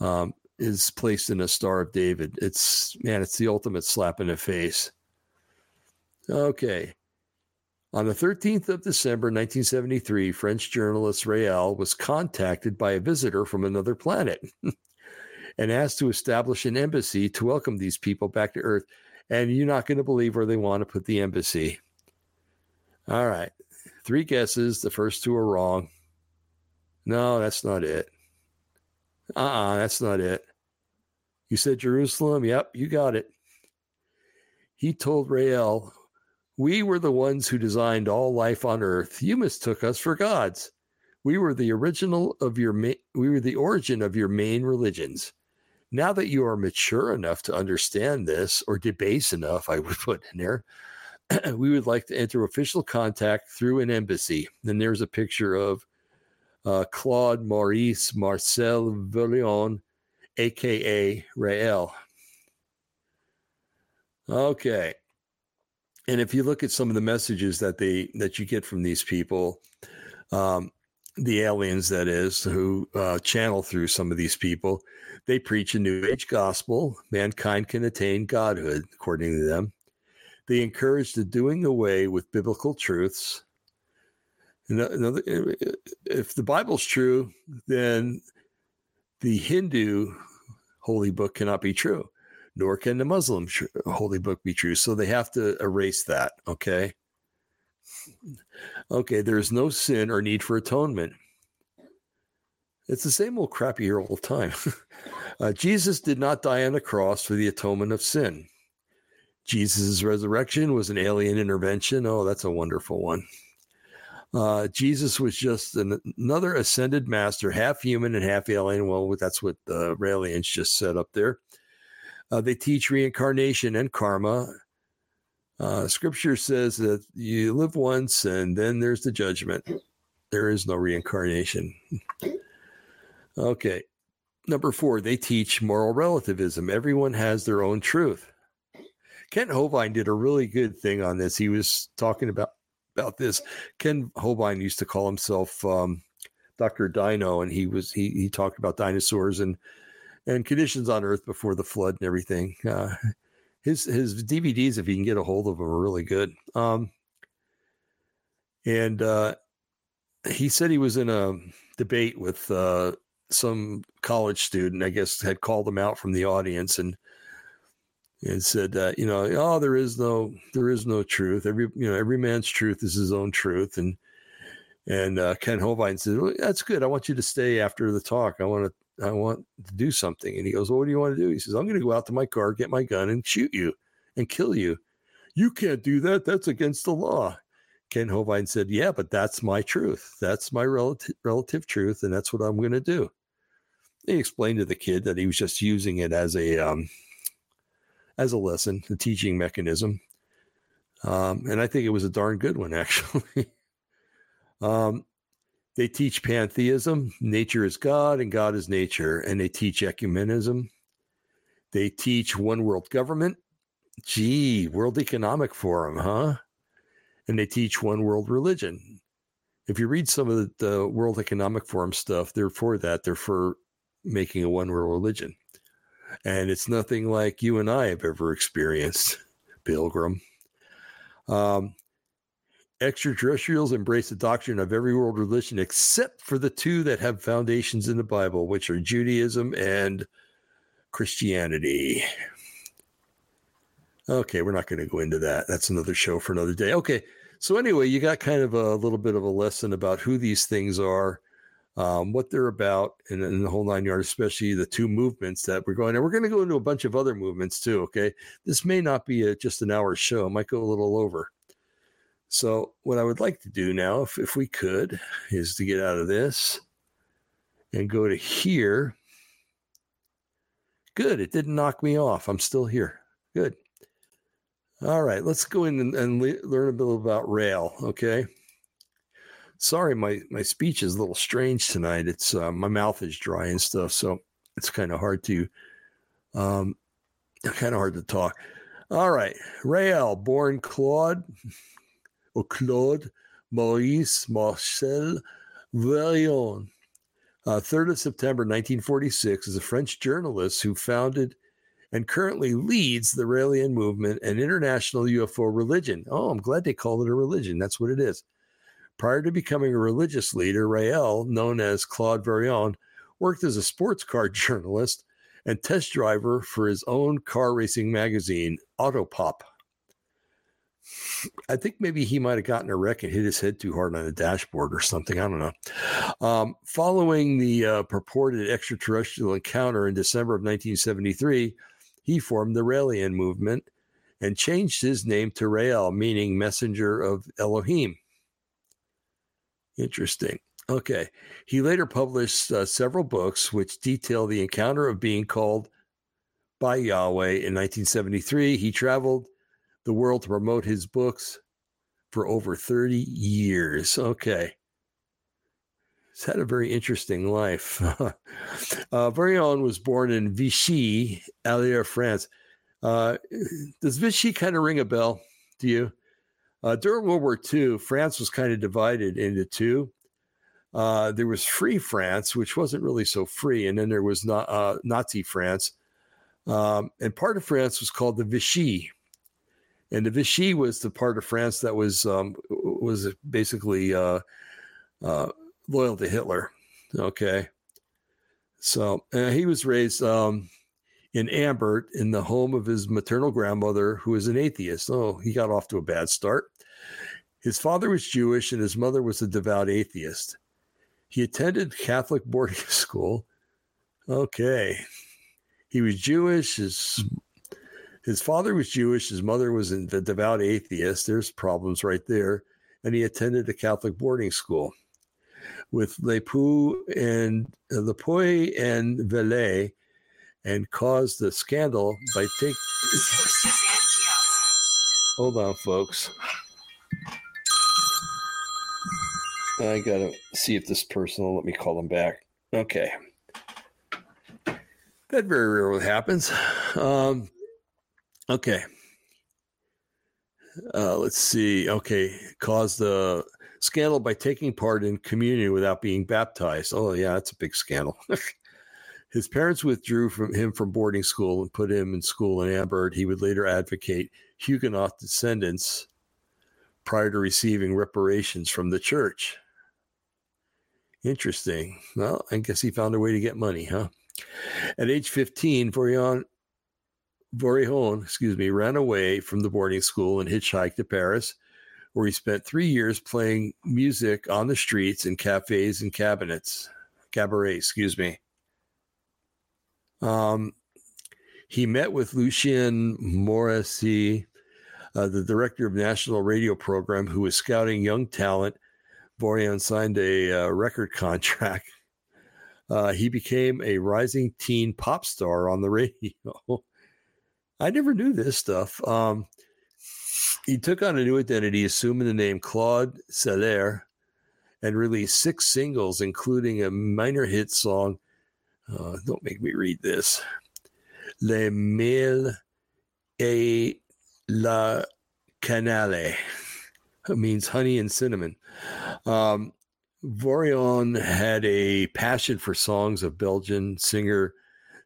um, is placed in a Star of David. It's man, it's the ultimate slap in the face. Okay. On the 13th of December 1973, French journalist Rael was contacted by a visitor from another planet <laughs> and asked to establish an embassy to welcome these people back to Earth. And you're not going to believe where they want to put the embassy. All right. Three guesses. The first two are wrong. No, that's not it. Uh uh-uh, uh, that's not it. You said Jerusalem? Yep, you got it. He told Rael, We were the ones who designed all life on earth. You mistook us for gods. We were the original of your ma- we were the origin of your main religions. Now that you are mature enough to understand this, or debase enough, I would put in there, <clears throat> we would like to enter official contact through an embassy. And there's a picture of uh, Claude Maurice Marcel Villion, aka Rael. Okay. and if you look at some of the messages that they that you get from these people, um, the aliens that is who uh, channel through some of these people, they preach a new age gospel. Mankind can attain godhood, according to them. They encourage the doing away with biblical truths. Another, if the Bible's true, then the Hindu holy book cannot be true, nor can the Muslim holy book be true. So they have to erase that. Okay. Okay, there's no sin or need for atonement. It's the same old crap you hear all the time. <laughs> uh, Jesus did not die on the cross for the atonement of sin. Jesus' resurrection was an alien intervention. Oh, that's a wonderful one. Uh, Jesus was just an, another ascended master, half human and half alien. Well, that's what the Raelians just said up there. Uh, they teach reincarnation and karma. Uh, scripture says that you live once and then there's the judgment. There is no reincarnation. Okay. Number four, they teach moral relativism. Everyone has their own truth. Kent Hovind did a really good thing on this. He was talking about about this. Ken Hovind used to call himself um, Dr. Dino, and he was he he talked about dinosaurs and and conditions on Earth before the flood and everything. Uh, his his DVDs, if you can get a hold of them, are really good. Um, and uh, he said he was in a debate with uh, some college student, I guess, had called him out from the audience and and said, uh, you know, oh, there is no there is no truth. Every you know every man's truth is his own truth. And and uh, Ken Hovind said, well, that's good. I want you to stay after the talk. I want to I want to do something. And he goes, well, what do you want to do? He says, I'm going to go out to my car, get my gun, and shoot you and kill you. You can't do that. That's against the law. Ken Hovind said, Yeah, but that's my truth. That's my relative, relative truth. And that's what I'm going to do. He explained to the kid that he was just using it as a, um, as a lesson, a teaching mechanism. Um, and I think it was a darn good one, <laughs> actually. um, they teach pantheism, nature is God and God is nature, and they teach ecumenism. They teach one world government. Gee, World Economic Forum, huh? and they teach one world religion. If you read some of the, the World Economic Forum stuff, they're for that. They're for making a one world religion. And it's nothing like you and I have ever experienced, <laughs> Pilgrim. Um, extraterrestrials embrace the doctrine of every world religion except for the two that have foundations in the Bible, which are Judaism and Christianity. Okay, we're not going to go into that. That's another show for another day. Okay, so anyway, you got kind of a little bit of a lesson about who these things are, um, what they're about, and, and, the whole nine yards, especially the two movements that we're going. And we're going to go into a bunch of other movements too. Okay, this may not be a, just an hour show; it might go a little over. So, what I would like to do now, if, if we could, is to get out of this and go to here. Good. It didn't knock me off. I'm still here. Good. All right, let's go in and, and le- learn a bit about Rael. Okay. Sorry, my my speech is a little strange tonight. It's uh, my mouth is dry and stuff, so it's kind of hard to, um, kind of hard to talk. All right, Rael, born Claude or Claude Maurice Marcel Vorilhon, uh, 3rd of September 1946, is a French journalist who founded and currently leads the Raelian movement, an international UFO religion. Oh, I'm glad they call it a religion. That's what it is. Prior to becoming a religious leader, Rael, known as Claude Vorilhon, worked as a sports car <laughs> journalist and test driver for his own car racing magazine, Autopop. I think maybe he might have gotten a wreck and hit his head too hard on the dashboard or something. I don't know. Um, following the uh, purported extraterrestrial encounter in December of 1973, he formed the Raelian movement and changed his name to Rael, meaning messenger of Elohim. Interesting. Okay. He later published uh, several books which detail the encounter of being called by Yahweh in 1973. He traveled the world to promote his books for over 30 years. Okay. He's had a very interesting life. <laughs> uh, Vorilhon was born in Vichy, Allier, France. Uh, does Vichy kind of ring a bell? to you. Uh, during World War II, France was kind of divided into two. Uh, there was Free France, which wasn't really so free, and then there was not, uh, Nazi France. Um, and part of France was called the Vichy, and the Vichy was the part of France that was um, was basically uh, uh, loyal to Hitler. Okay, so he was raised um, in Ambert in the home of his maternal grandmother, who was an atheist. Oh, he got off to a bad start. His father was Jewish and his mother was a devout atheist. He attended Catholic boarding <laughs> school. Okay. He was Jewish. His his father was Jewish. His mother was a devout atheist. There's problems right there. And he attended a Catholic boarding school with Lepoux and uh, Lepoy and Velay and caused the scandal by taking. Hold on, folks. I gotta see if this person will let me call them back. Okay. That very rarely happens. Um, okay. Uh, let's see. Okay. Caused the scandal by taking part in communion without being baptized. Oh, yeah, that's a big scandal. <laughs> His parents withdrew from him from boarding school and put him in school in Ambert. He would later advocate Huguenot descendants prior to receiving reparations from the church. Interesting. Well, I guess he found a way to get money, huh? At age 15, Vorilhon, Vorilhon, excuse me, ran away from the boarding school and hitchhiked to Paris, where he spent three years playing music on the streets in cafes and cabinets, cabaret, excuse me. Um, he met with Lucien Morisse, uh, the director of National Radio Program, who was scouting young talent. Vorilhon signed a uh, record contract. Uh, he became a rising teen pop star on the <laughs> radio. I never knew this stuff. Um, he took on a new identity, assuming the name Claude Celler, and released six singles, including a minor hit song uh, don't make me read this. Le miel et la cannelle. Means honey and cinnamon. Um, Vorilhon had a passion for songs of Belgian singer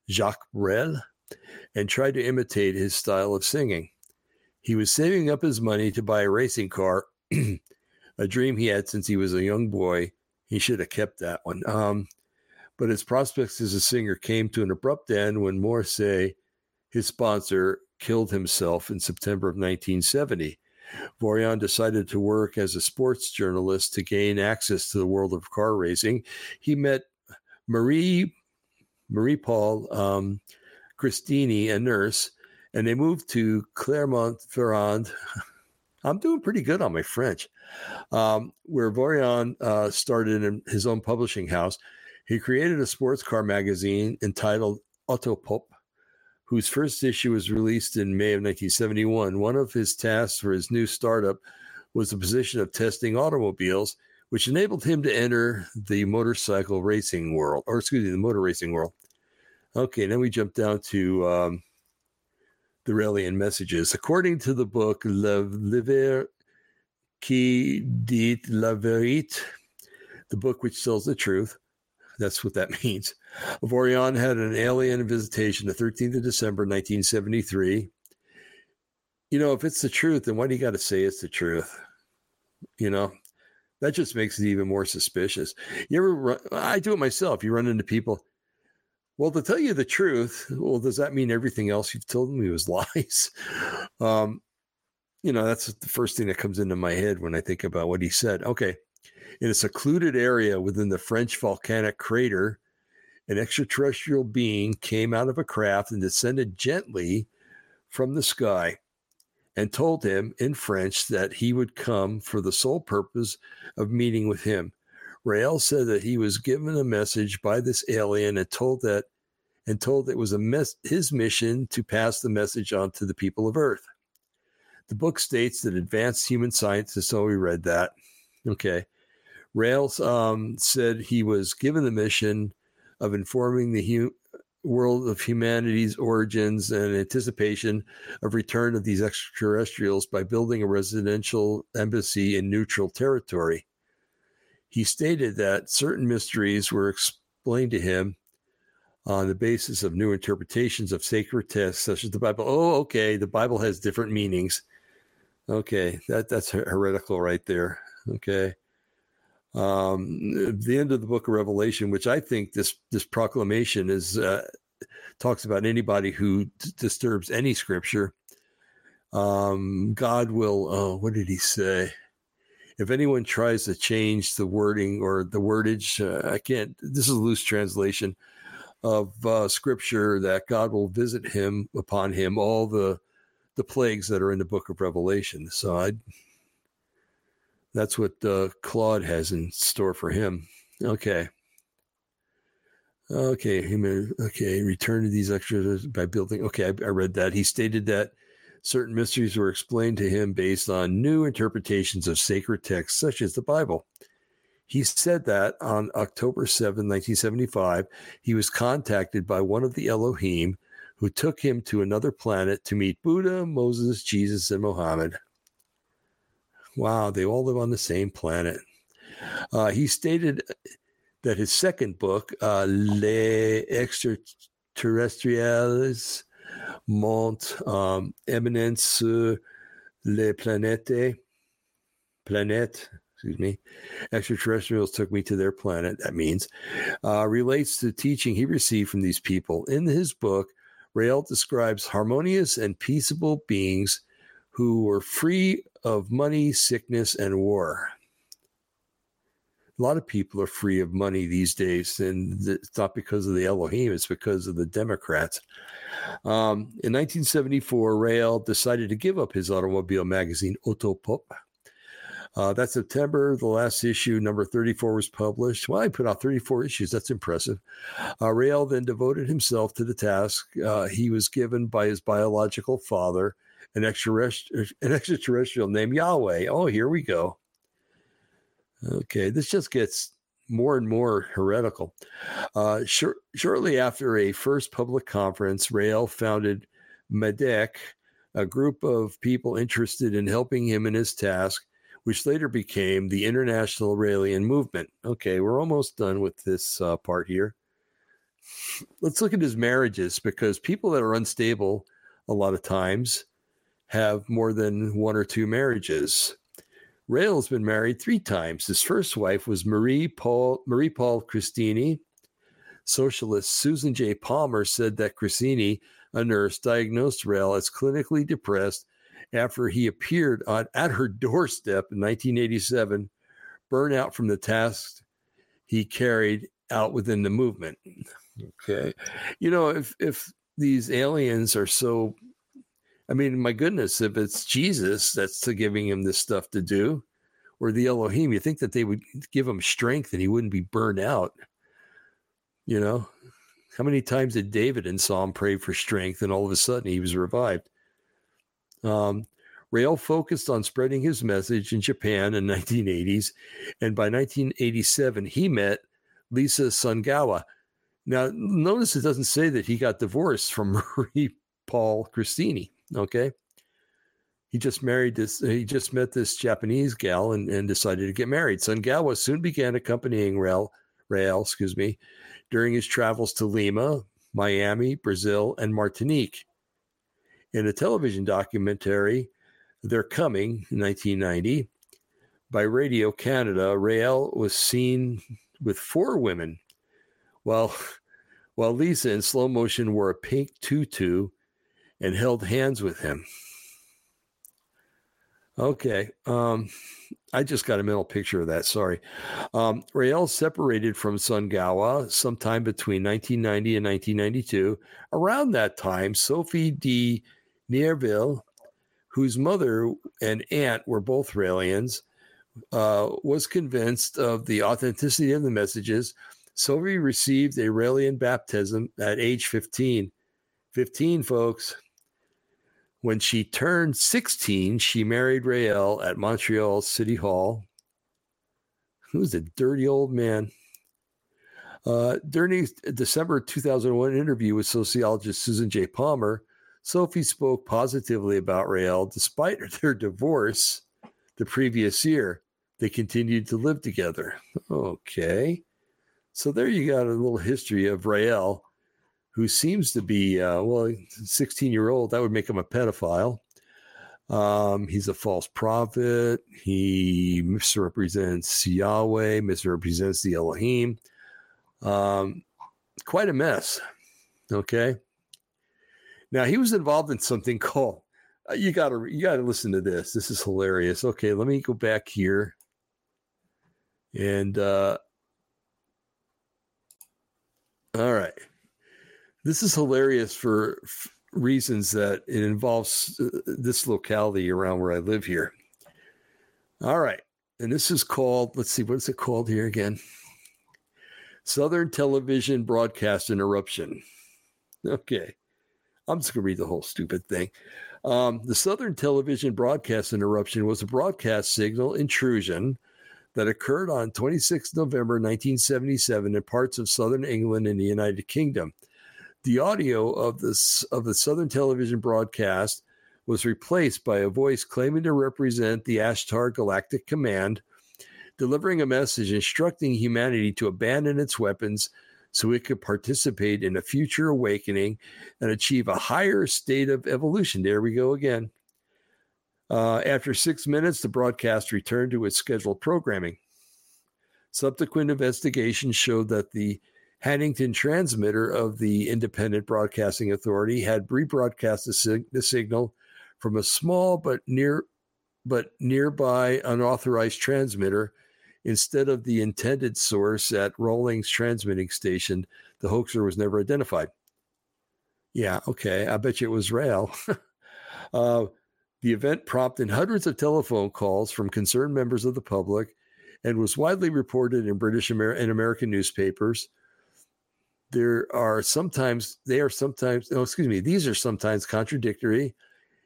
Jacques Brel and tried to imitate his style of singing. He was saving up his money to buy a racing car, <clears throat> a dream he had since he was a young boy. He should have kept that one. Um, but his prospects as a singer came to an abrupt end when Morisse, his sponsor, killed himself in September of 1970. Vorilhon decided to work as a sports journalist to gain access to the world of car racing. He met Marie Marie Paul um, Cristini, a nurse, and they moved to Clermont-Ferrand. <laughs> I'm doing pretty good on my French, um, where Vorilhon uh, started his own publishing house. He created a sports car magazine entitled Autopop, whose first issue was released in May of 1971. One of his tasks for his new startup was the position of testing automobiles, which enabled him to enter the motorcycle racing world, or excuse me, the motor racing world. Okay, then we jump down to um, the Raelian messages. According to the book Le Livre qui dit la vérité, the book which tells the truth, that's what that <laughs> means. Vorilhon had an alien visitation the 13th of December, 1973. You know, if it's the truth, then why do you got to say it's the truth? You know, that just makes it even more suspicious. You ever run, I do it myself. You run into people. Well, to tell you the truth, well, does that mean everything else you've told me was <laughs> lies? Um, you know, that's the first thing that comes into my head when I think about what he said. Okay, in a secluded area within the French volcanic crater, an extraterrestrial being came out of a craft and descended gently from the sky and told him in French that he would come for the sole purpose of meeting with him. Rael said that he was given a message by this alien and told that and told it was a mes- his mission to pass the message on to the people of Earth. The book states that advanced human scientists, so we read that. Okay. Rails um, said he was given the mission of informing the hu- world of humanity's origins and anticipation of return of these extraterrestrials by building a residential embassy in neutral territory. He stated that certain mysteries were explained to him on the basis of new interpretations of sacred texts such as the Bible. Oh, okay, the Bible has different meanings. Okay, that that's heretical right there. Okay. Um, the end of the book of Revelation, which I think this this proclamation is uh, talks about anybody who d- disturbs any scripture. Um, God will. Oh, what did he say? If anyone tries to change the wording or the wordage, uh, I can't. This is a loose translation of uh, scripture that God will visit him upon him all the the plagues that are in the book of Revelation. So I that's what uh, Claude has in store for him. Okay. Okay, okay, return to these extras by building. Okay, I, I read that. He stated that certain mysteries were explained to him based on new interpretations of sacred texts, such as the Bible. He said that on October 7, 1975, he was contacted by one of the Elohim who took him to another planet to meet Buddha, Moses, Jesus, and Mohammed. Wow, they all live on the same planet. Uh, he stated that his second book, uh, Les Extraterrestriales, Mont um, Eminence les planètes, planète, excuse me, extraterrestrials took me to their planet, that means, uh, relates to teaching he received from these people. In his book, Rael describes harmonious and peaceable beings who were free of money, sickness, and war. A lot of people are free of money these days, and it's not because of the Elohim, it's because of the Democrats. Um, in 1974, Rael decided to give up his automobile magazine, Autopop. Uh, that September, the last issue, number 34, was published. Well, I put out 34 issues. That's impressive. Uh, Rael then devoted himself to the task uh, he was given by his biological father an extraterrestrial, an extraterrestrial named Yahweh. Oh, here we go. Okay, this just gets more and more heretical. Uh, shor- shortly after a first public conference, Rael founded MADECH, a group of people interested in helping him in his task, which later became the International Raelian Movement. Okay, we're almost done with this uh, part here. Let's look at his marriages because people that are unstable a lot of times have more than one or two marriages. Rael's been married three times. His first wife was Marie Paul Marie Paul Cristini. Socialist Susan J. Palmer said that Cristini, a nurse, diagnosed Rael as clinically depressed after he appeared on, at her doorstep in 1987, burnout from the tasks he carried out within the movement. Okay, you know if if these aliens are so I mean, my goodness, if it's Jesus that's giving him this stuff to do, or the Elohim, you think that they would give him strength and he wouldn't be burned out. You know, how many times did David in Psalm pray for strength and all of a sudden he was revived? Um, Rael focused on spreading his message in Japan in 1980s, and by 1987 he met Lisa Sungawa. Now, notice it doesn't say that he got divorced from <laughs> Marie Paul Cristini. Okay. He just married this, he just met this Japanese gal and, and decided to get married. Sungawa soon began accompanying Rael, Rael, excuse me, during his travels to Lima, Miami, Brazil, and Martinique. In a television documentary, They're Coming, 1990, by Radio Canada, Rael was seen with four women, while, while Lisa in slow motion wore a pink tutu and held hands with him. Okay. Um, I just got a mental picture of that. Sorry. Um, Rael separated from Sungawa sometime between 1990 and 1992. Around that time, Sophie de Niverville, whose mother and aunt were both Raelians, uh, was convinced of the authenticity of the messages. Sophie received a Raelian baptism at age 15. 15, folks. When she turned 16, she married Rael at Montreal City Hall. Who's a dirty old man? Uh, during a December 2001 interview with sociologist Susan J. Palmer, Sophie spoke positively about Rael despite <laughs> their divorce the previous year. They continued to live together. Okay. So there you got a little history of Rael, who seems to be, uh, well, 16 year old. That would make him a pedophile. Um, he's a false prophet. He misrepresents Yahweh, misrepresents the Elohim. Um, quite a mess. Okay. Now he was involved in something <laughs> called. Uh, you gotta you gotta listen to this. This is hilarious. Okay, let me go back here, and uh, all right, this is hilarious for f- reasons that it involves uh, this locality around where I live here. All right, and this is called. Let's see, what's it called here again? Southern Television Broadcast Interruption. Okay. I'm just going to read the whole stupid thing. Um, the Southern Television Broadcast Interruption was a broadcast signal intrusion that occurred on 26 November 1977 in parts of southern England and the United Kingdom. The audio of this of the Southern Television broadcast was replaced by a voice claiming to represent the Ashtar Galactic Command, delivering a message instructing humanity to abandon its weapons so it could participate in a future awakening and achieve a higher state of evolution. There we go again. Uh, after six minutes, the broadcast returned to its scheduled programming. Subsequent investigations showed that the Hannington transmitter of the Independent Broadcasting Authority had rebroadcast the, sig- the signal from a small but near but nearby unauthorized transmitter instead of the intended source at Rowridge transmitting station. The hoaxer was never identified. Yeah, okay. I bet you it was Rael. <laughs> uh, the event prompted hundreds of telephone calls from concerned members of the public and was widely reported in British Amer- and American newspapers. There are sometimes, they are sometimes, oh, excuse me, these are sometimes contradictory,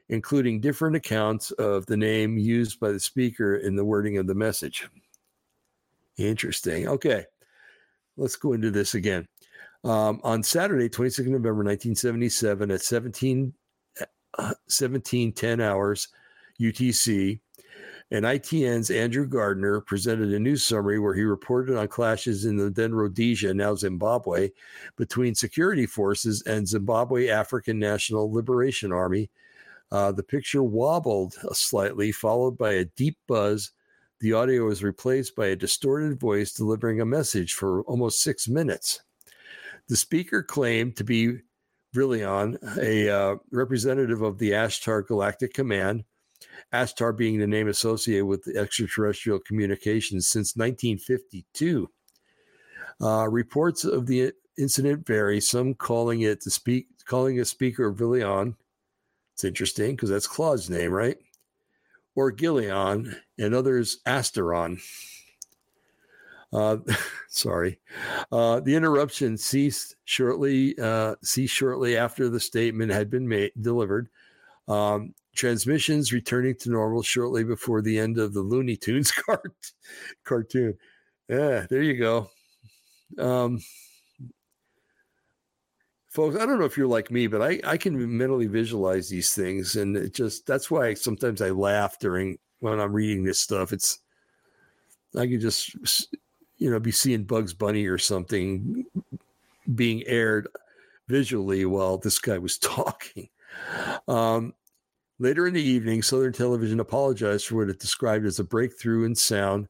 including different accounts of the name used by the speaker in the wording of the message. Interesting. Okay. Let's go into this again. Um, on Saturday, 26th November 1977 at 17, uh, 17 10 hours UTC, and ITN's Andrew Gardner presented a news summary where he reported on clashes in the then Rhodesia, now Zimbabwe, between security forces and Zimbabwe African National Liberation Army. Uh, the picture wobbled slightly, followed by a deep buzz the audio was replaced by a distorted voice delivering a message for almost six minutes. The speaker claimed to be Vrillon, a uh, representative of the Ashtar Galactic Command, Ashtar being the name associated with extraterrestrial communications since 1952. Uh, reports of the incident vary, some calling it the speak calling a speaker Villion. It's interesting because that's Claude's name, right? or Gileon, and others Asteron. Uh, <laughs> sorry. Uh, the interruption ceased shortly. Uh, ceased shortly after the statement had been made delivered. Um, transmissions returning to normal shortly before the end of the Looney Tunes <laughs> cart- cartoon. Yeah, there you go. Um, folks i don't know if you're like me but i i can mentally visualize these things and it just that's why sometimes i laugh during when i'm reading this stuff it's i could just you know be seeing bugs bunny or something being aired visually while this guy was <laughs> talking um, later in the evening southern television apologized for what it described as a breakthrough in sound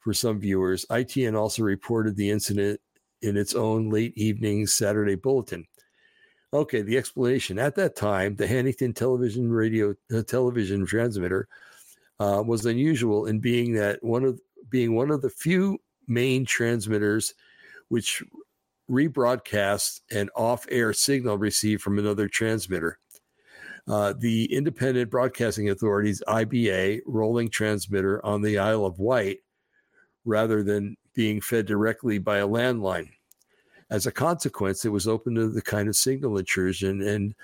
for some viewers itn also reported the incident in its own late evening Saturday bulletin. Okay, the explanation. At that time, the Hannington television radio uh, television transmitter uh, was unusual in being that one of being one of the few main transmitters which rebroadcast an off-air signal received from another transmitter. Uh, the Independent Broadcasting Authority's IBA Rowridge transmitter on the Isle of Wight, rather than being fed directly by a landline. As a consequence, it was open to the kind of signal intrusion and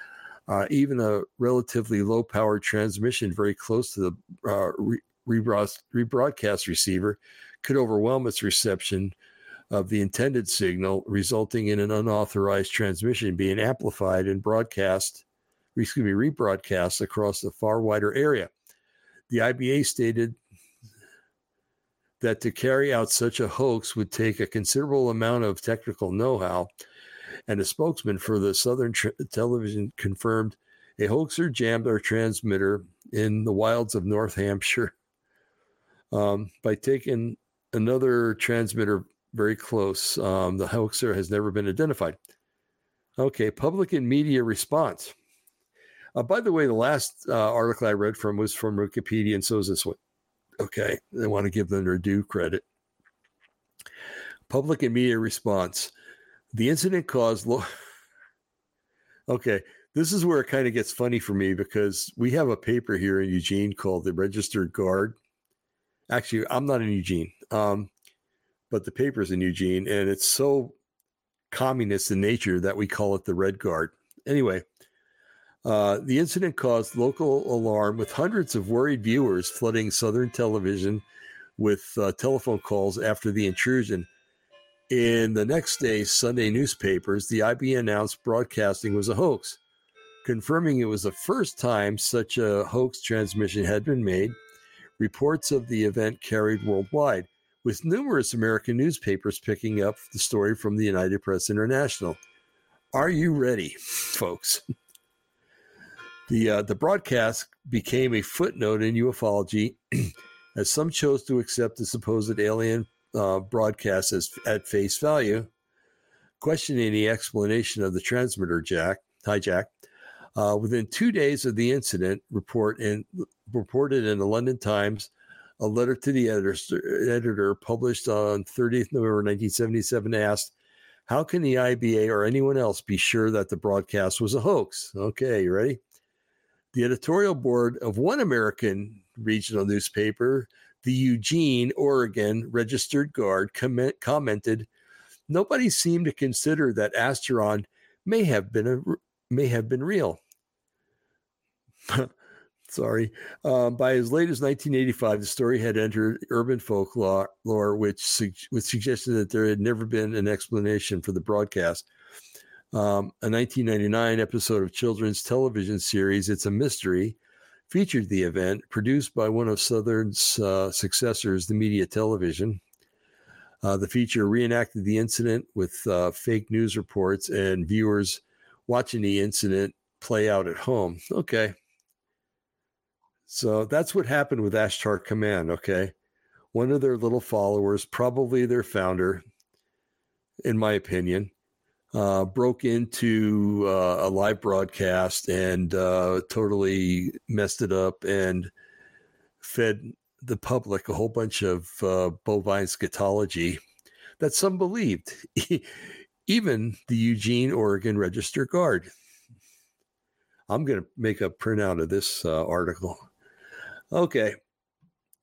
uh, even a relatively low power transmission very close to the uh, re- rebroadcast receiver could overwhelm its reception of the intended signal, resulting in an unauthorized transmission being amplified and broadcast, excuse me, rebroadcast across a far wider area. The IBA stated that to carry out such a hoax would take a considerable amount of technical know how. And a spokesman for the Southern Tr- Television confirmed a hoaxer jammed our transmitter in the wilds of North Hampshire um, by taking another transmitter very close. Um, the hoaxer has never been identified. Okay, public and media response. Uh, by the way, the last uh, article I read from was from Wikipedia, and so is this one. Okay, I want to give them their due credit. Public and media response. The incident caused. Lo- <laughs> okay, this is where it kind of gets funny for me because we have a paper here in Eugene called the Registered Guard. Actually, I'm not in Eugene, um, but the paper's in Eugene, and it's so communist in nature that we call it the Red Guard. Anyway, uh, the incident caused local alarm with hundreds of worried viewers flooding Southern television with uh, telephone calls after the intrusion. In the next day's Sunday newspapers, the IB announced broadcasting was a hoax, confirming it was the first time such a hoax transmission had been made. Reports of the event carried worldwide, with numerous American newspapers picking up the story from the United Press International. Are you ready, folks? <laughs> The, uh, the broadcast became a footnote in ufology <clears throat> as some chose to accept the supposed alien uh, broadcast as at face value, questioning the explanation of the transmitter jack hijack. Uh, within two days of the incident, report in, reported in the London Times, a letter to the editor, editor published on 30th November 1977 asked, "How can the IBA or anyone else be sure that the broadcast was a hoax?" Okay, you ready? The editorial board of one American regional newspaper, the Eugene, Oregon Registered Guard, comment, commented, "Nobody seemed to consider that Asteron may have been a may have been real." <laughs> Sorry. Um, by as late as 1985, the story had entered urban folklore, which, su- which suggested that there had never been an explanation for the broadcast. Um, a 1999 episode of children's television series, It's a Mystery, featured the event, produced by one of Southern's uh, successors, Meridian Television. Uh, the feature reenacted the incident with uh, fake news reports and viewers watching the incident play out at home. Okay. So that's what happened with Ashtar Command. Okay. One of their little followers, probably their founder, in my opinion, uh, broke into uh, a live broadcast and uh, totally messed it up and fed the public a whole bunch of uh, bovine scatology that some believed, <laughs> even the Eugene, Oregon Register Guard. I'm going to make a printout of this uh, article. Okay.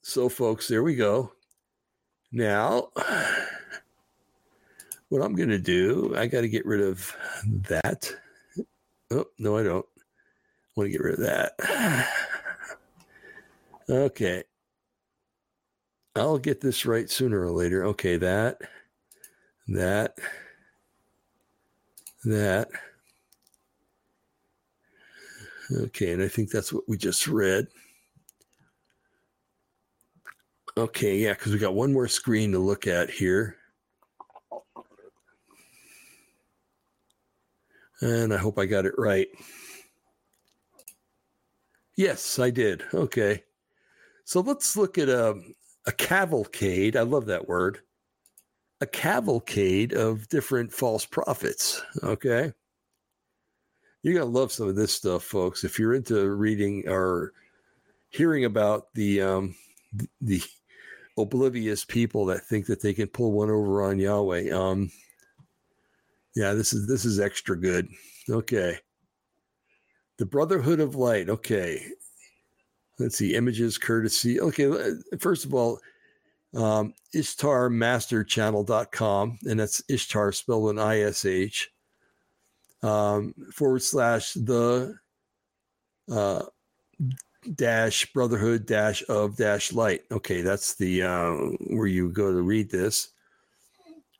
So, folks, there we go. Now, what I'm going to do, I got to get rid of that. Oh, no, I don't. Want to get rid of that. <sighs> Okay. I'll get this right sooner or later. Okay, that, that, that. Okay, and I think that's what we just read. Okay, yeah, because we got one more screen to look at here. And I hope I got it right. Yes, I did. Okay. So let's look at a, a cavalcade. I love that word. A cavalcade of different false prophets. Okay. You're going to love some of this stuff, folks. If you're into reading or hearing about the, um, the oblivious people that think that they can pull one over on Yahweh. Um, yeah, this is this is extra good. Okay. The Brotherhood of Light. Okay. Let's see. Images, courtesy. Okay. First of all, um, IshtarMasterChannel.com, and that's Ishtar spelled with I S H um, forward slash the uh, dash brotherhood dash of dash light. Okay, that's the uh, where you go to read this.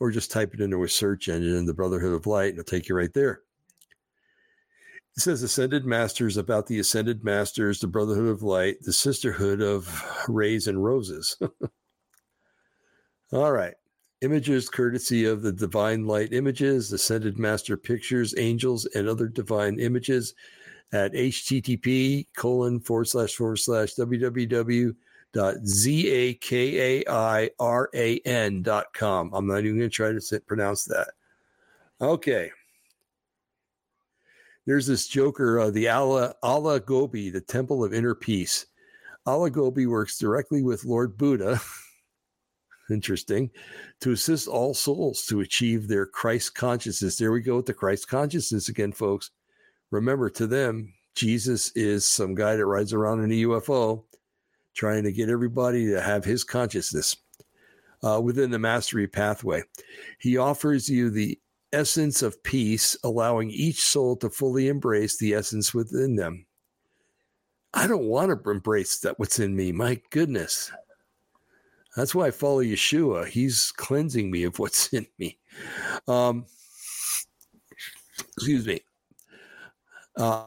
Or just type it into a search engine, in the Brotherhood of Light, and it'll take you right there. It says Ascended Masters about the Ascended Masters, the Brotherhood of Light, the Sisterhood of Rays and Roses. <laughs> All right. Images courtesy of the Divine Light Images, Ascended Master Pictures, Angels, and other divine images at http colon forward slash forward slash www dot z a k a i r a n dot com. I'm not even going to try to pronounce that. Okay. There's this joker, uh, the Allah, Allah Gobi, the Temple of Inner Peace. Allah Gobi works directly with Lord Buddha. <laughs> Interesting. To assist all souls to achieve their Christ consciousness. There we go with the Christ consciousness again, folks. Remember, to them, Jesus is some guy that rides around in a UFO trying to get everybody to have his consciousness uh, within the mastery pathway. He offers you the essence of peace, allowing each soul to fully embrace the essence within them. I don't want to embrace that what's in me. My goodness. That's why I follow Yeshua. He's cleansing me of what's <laughs> in me. Um, excuse me. Uh,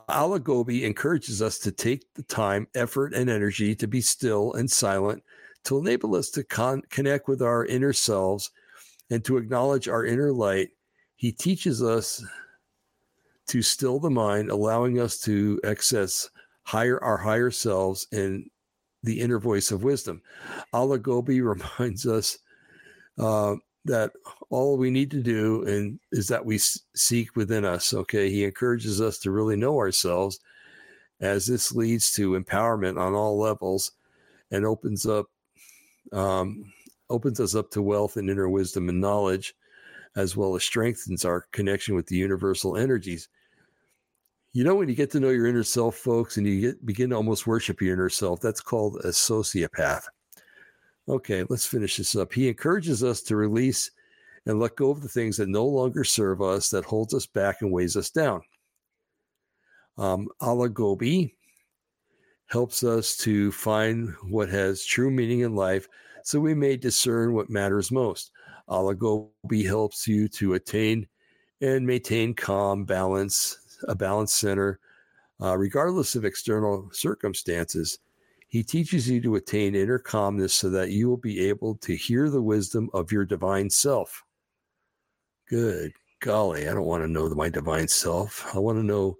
encourages us to take the time, effort, and energy to be still and silent to enable us to con- connect with our inner selves and to acknowledge our inner light. He teaches us to still the mind, allowing us to access higher our higher selves and the inner voice of wisdom. Allah Gobi <laughs> reminds us uh, that all we need to do and is that we seek within us okay? He encourages us to really know ourselves as this leads to empowerment on all levels and opens up um, opens us up to wealth and inner wisdom and knowledge as well as strengthens our connection with the universal energies. You know when you get to know your inner self folks and you get begin to almost worship your inner self that's called a sociopath Okay, let's finish this up. He encourages us to release and let go of the things that no longer serve us, that holds us back and weighs us down. Um, Allah Gobi helps us to find what has true meaning in life so we may discern what matters most. Allah Gobi helps you to attain and maintain calm, balance, a balanced center, uh, regardless of external circumstances. He teaches you to attain inner calmness so that you will be able to hear the wisdom of your divine self. Good golly, I don't want to know my divine self. I want to know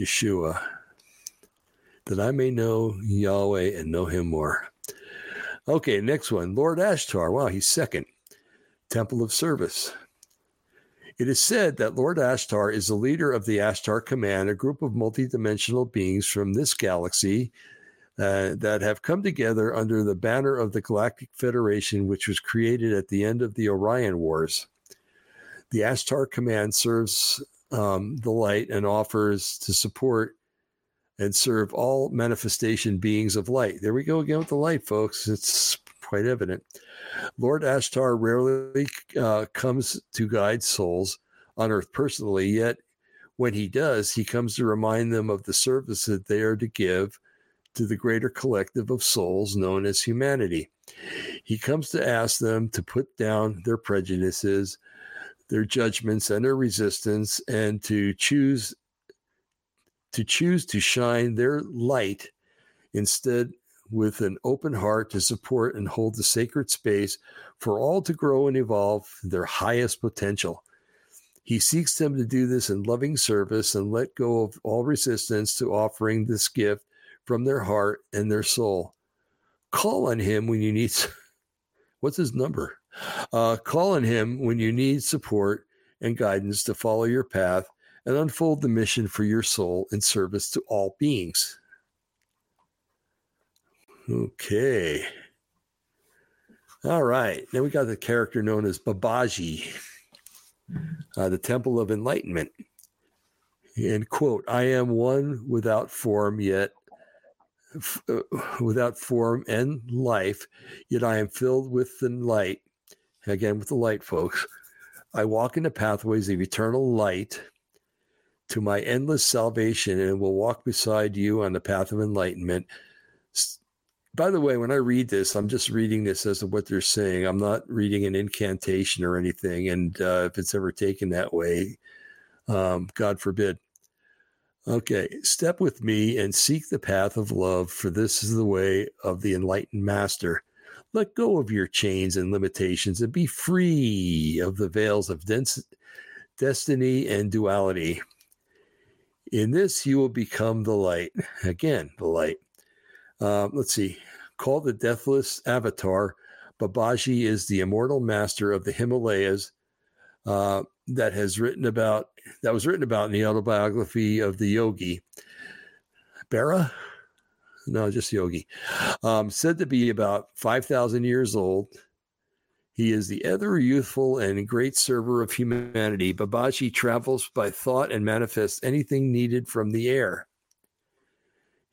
Yeshua, that I may know Yahweh and know him more. Okay, next one Lord Ashtar. Wow, he's second. Temple of Service. It is said that Lord Ashtar is the leader of the Ashtar Command, a group of multidimensional beings from this galaxy uh, that have come together under the banner of the Galactic Federation, which was created at the end of the Orion Wars. The Ashtar Command serves um, the light and offers to support and serve all manifestation beings of light. There we go again with the light, folks. It's quite evident. Lord Ashtar rarely uh, comes to guide souls on earth personally, yet when he does, he comes to remind them of the service that they are to give to the greater collective of souls known as humanity. He comes to ask them to put down their prejudices, their judgments, and their resistance, and to choose to choose to shine their light instead with an open heart to support and hold the sacred space for all to grow and evolve their highest potential. He seeks them to do this in loving service and let go of all resistance to offering this gift from their heart and their soul. Call on him when you need. <laughs> What's his number? Uh, call on him when you need support and guidance to follow your path and unfold the mission for your soul in service to all beings. Okay. All right. Now we got the character known as Babaji, uh, the Temple of Enlightenment. And quote, I am one without form, yet uh, without form and life, yet I am filled with the light. Again, with the light, folks. I walk in the pathways of eternal light to my endless salvation and will walk beside you on the path of enlightenment. by the way, when I read this, I'm just reading this as of what they're saying. I'm not reading an incantation or anything. And uh, if it's ever taken that way, um, God forbid. Okay, step with me and seek the path of love, for this is the way of the enlightened master. Let go of your chains and limitations and be free of the veils of dens- destiny and duality. In this, you will become the light. Again, the light. Uh, let's see. Called the Deathless Avatar, Babaji is the immortal master of the Himalayas uh, that has written about that was written about in the autobiography of the yogi. Bera? No, just yogi. Um, said to be about 5,000 years old. He is the ever youthful and great server of humanity. Babaji travels by thought and manifests anything needed from the air.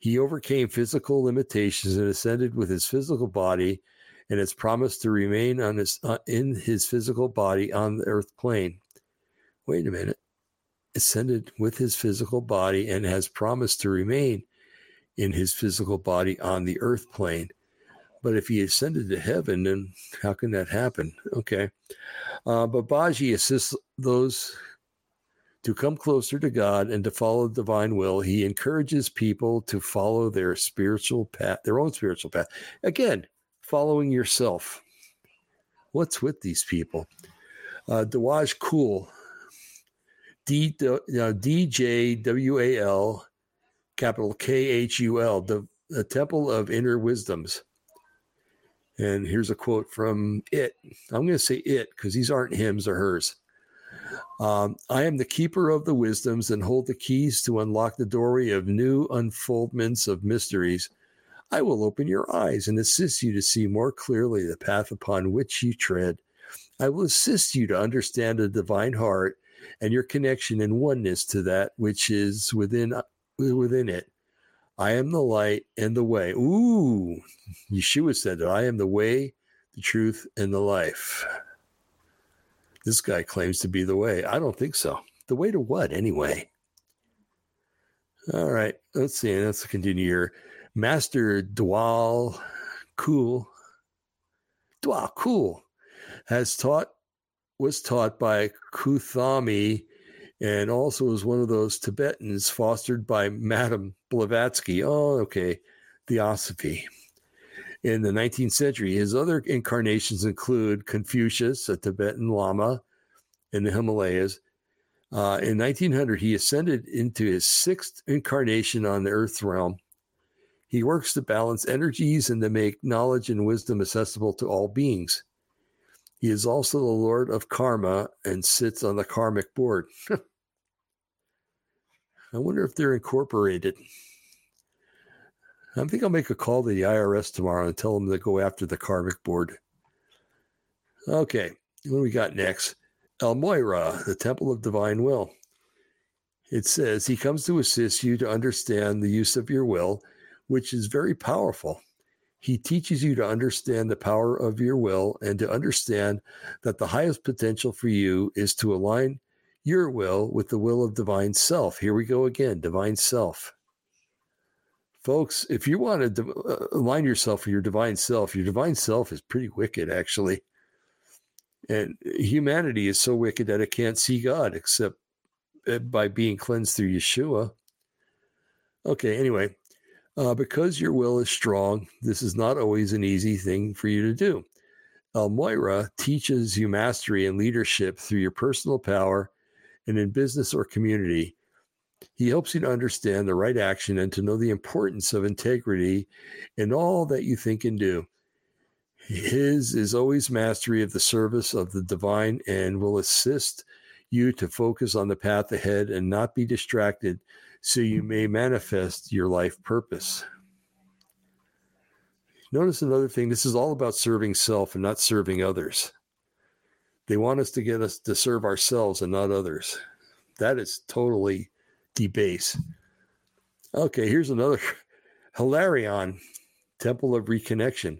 He overcame physical limitations and ascended with his physical body and has promised to remain on his, uh, in his physical body on the earth plane. Wait a minute. Ascended with his physical body and has promised to remain in his physical body on the earth plane. But if he ascended to heaven, then how can that happen? Okay. Uh, Babaji assists those to come closer to God and to follow the divine will. He encourages people to follow their spiritual path, their own spiritual path. Again, following yourself. What's with these people? Uh, Djwal Khul, D, D J W A L, capital K H U L, the, the Temple of Inner Wisdoms. And here's a quote from it. I'm going to say it because these aren't hymns or hers. Um, I am the keeper of the wisdoms and hold the keys to unlock the doorway of new unfoldments of mysteries. I will open your eyes and assist you to see more clearly the path upon which you tread. I will assist you to understand the divine heart and your connection and oneness to that which is within within it. I am the light and the way. Ooh, Yeshua said that I am the way, the truth, and the life. This guy claims to be the way. I don't think so. The way to what, anyway? All right, let's see. Let's continue here. Master Djwal Khul, Djwal Khul has taught, was taught by Kuthumi and also was one of those Tibetans fostered by Madame Blavatsky. Oh, okay, Theosophy. In the 19th century, his other incarnations include Confucius, a Tibetan Lama in the Himalayas. Uh, in 1900, he ascended into his sixth incarnation on the Earth realm. He works to balance energies and to make knowledge and wisdom accessible to all beings. He is also the Lord of Karma and sits on the karmic board. <laughs> I wonder if they're incorporated. I think I'll make a call to the IRS tomorrow and tell them to go after the karmic board. Okay, what do we got next? El Morya, the Temple of Divine Will. It says he comes to assist you to understand the use of your will, which is very powerful. He teaches you to understand the power of your will and to understand that the highest potential for you is to align your will with the will of divine self. Here we go again, divine self. Folks, if you want to uh, align yourself with your divine self, your divine self is pretty wicked, actually. And humanity is so wicked that it can't see God except uh, by being cleansed through Yeshua. Okay, anyway, uh, because your will is strong, this is not always an easy thing for you to do. El Morya teaches you mastery and leadership through your personal power and in business or community. He helps you to understand the right action and to know the importance of integrity in all that you think and do. His is always mastery of the service of the divine and will assist you to focus on the path ahead and not be distracted so you may manifest your life purpose. Notice another thing this is all about serving self and not serving others. They want us to get us to serve ourselves and not others. That is totally debase. Okay, here's another <laughs> Hilarion, Temple of Reconnection.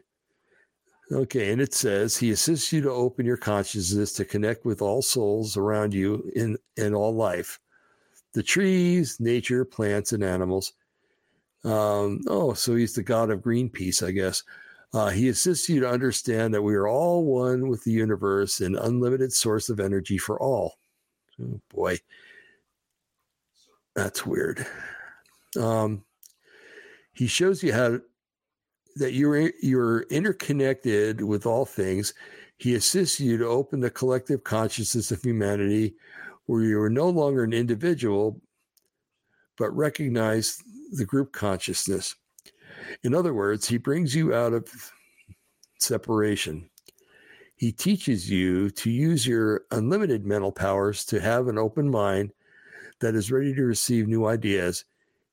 Okay, and it says he assists you to open your consciousness to connect with all souls around you in, in all life the trees, nature, plants, and animals. Um, oh, so he's the god of Greenpeace, I guess. Uh, he assists you to understand that we are all one with the universe, an unlimited source of energy for all. Oh boy, that's weird. Um, he shows you how that you're you're interconnected with all things. He assists you to open the collective consciousness of humanity, where you are no longer an individual, but recognize the group consciousness. In other words, he brings you out of separation. He teaches you to use your unlimited mental powers to have an open mind that is ready to receive new ideas.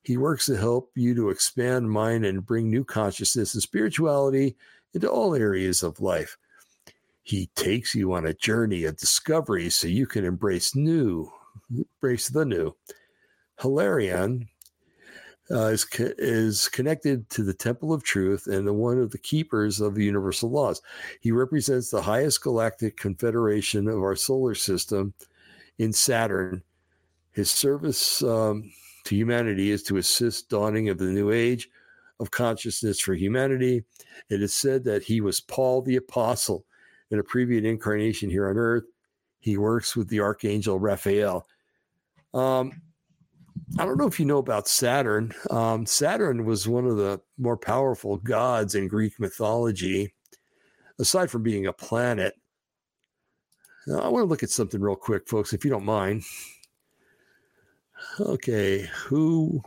He works to help you to expand mind and bring new consciousness and spirituality into all areas of life. He takes you on a journey of discovery so you can embrace new, embrace the new. Hilarion uh, is co- is connected to the Temple of Truth and the one of the keepers of the universal laws. He represents the highest galactic confederation of our solar system in Saturn. His service um, to humanity is to assist dawning of the new age of consciousness for humanity. It is said that he was Paul the apostle in a previous incarnation here on Earth. He works with the archangel Raphael. Um, I don't know if you know about Saturn. Um, Saturn was one of the more powerful gods in Greek mythology, aside from being a planet. Now, I want to look at something real quick, folks, if you don't mind. Okay, who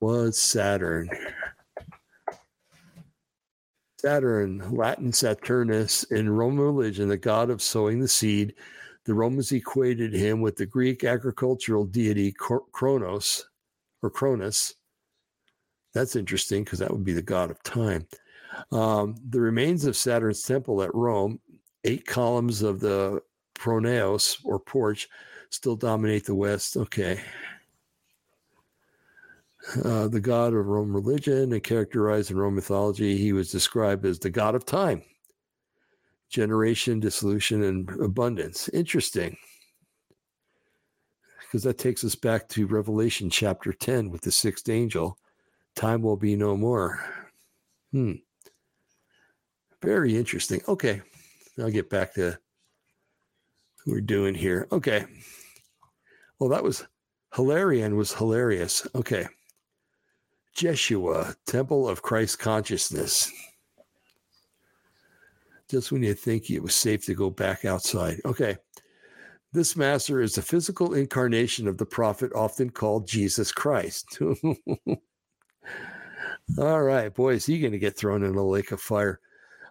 was Saturn? Saturn, Latin Saturnus, in Roman religion, the god of sowing the seed the Romans equated him with the Greek agricultural deity Kronos or Cronus. That's interesting because that would be the god of time. Um, the remains of Saturn's temple at Rome, eight columns of the pronaos or porch, still dominate the West. Okay. Uh, the god of Roman religion and characterized in Roman mythology, he was described as the god of time generation, dissolution, and abundance. Interesting. Because that takes us back to Revelation chapter 10 with the sixth angel. Time will be no more. Hmm. Very interesting. Okay. I'll get back to what we're doing here. Okay. Well, that was Hilarion was hilarious. Okay. Jeshua, Temple of Christ Consciousness just when you think it was safe to go back outside. Okay. This master is the physical incarnation of the prophet, often called Jesus Christ. <laughs> All right, boy, is he going to get thrown in a lake of fire.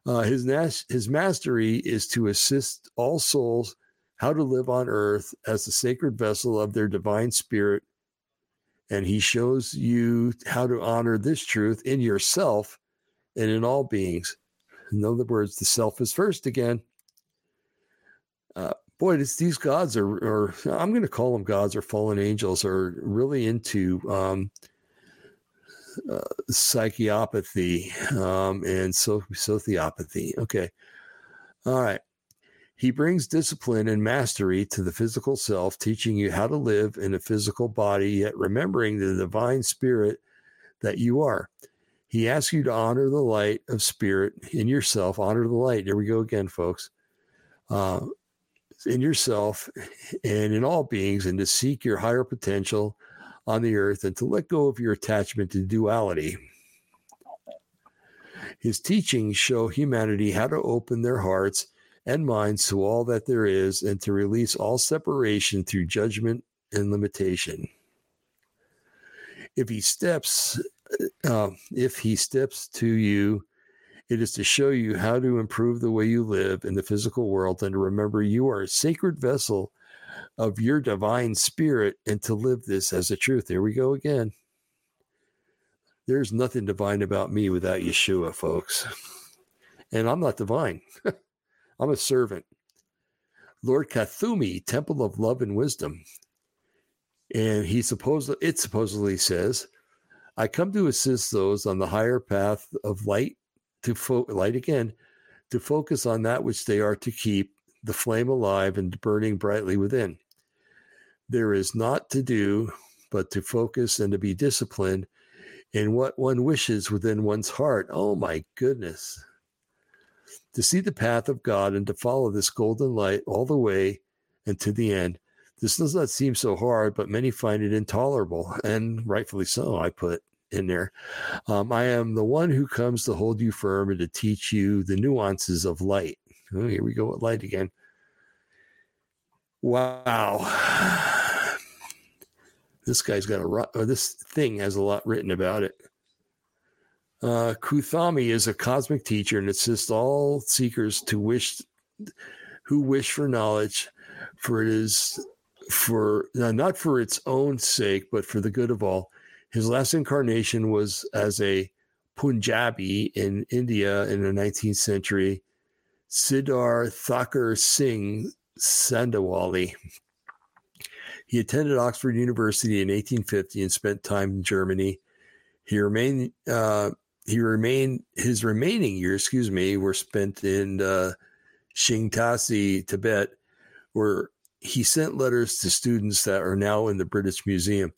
Uh, his, nas- his mastery is to assist all souls how to live on earth as the sacred vessel of their divine spirit. And he shows you how to honor this truth in yourself and in all beings. In other words, the self is first again. Uh, boy, these gods are, or I'm going to call them gods or fallen angels, are really into um, uh, psychiopathy um, and so, sociopathy. Okay. All right. He brings discipline and mastery to the physical self, teaching you how to live in a physical body, yet remembering the divine spirit that you are. He asks you to honor the light of spirit in yourself. Honor the light. There we go again, folks. Uh, in yourself and in all beings, and to seek your higher potential on the earth and to let go of your attachment to duality. His teachings show humanity how to open their hearts and minds to all that there is and to release all separation through judgment and limitation. If he steps uh, if he steps to you, it is to show you how to improve the way you live in the physical world and to remember you are a sacred vessel of your divine spirit and to live this as a truth. There we go again. There's nothing divine about me without Yeshua, folks. And I'm not divine, <laughs> I'm a servant. Lord Kuthumi, Temple of Love and Wisdom. And he supposedly, it supposedly says, I come to assist those on the higher path of light to fo- light again, to focus on that which they are to keep the flame alive and burning brightly within. There is not to do but to focus and to be disciplined in what one wishes within one's heart. Oh my goodness. To see the path of God and to follow this golden light all the way and to the end. This does not seem so hard, but many find it intolerable, and rightfully so, I put in there. Um, I am the one who comes to hold you firm and to teach you the nuances of light. Oh, here we go with light again. Wow. <sighs> This guy's got a or this thing has a lot written about it. Uh, Kuthumi is a cosmic teacher and assists all seekers to wish who wish for knowledge, for it is for not for its own sake, but for the good of all. His last incarnation was as a Punjabi in India in the 19th century, Siddhar Thakur Singh Sandawali. He attended Oxford University in 1850 and spent time in Germany. He remained. Uh, he remained. His remaining years, excuse me, were spent in uh, Shingtasi, Tibet, where he sent letters to students that are now in the British Museum.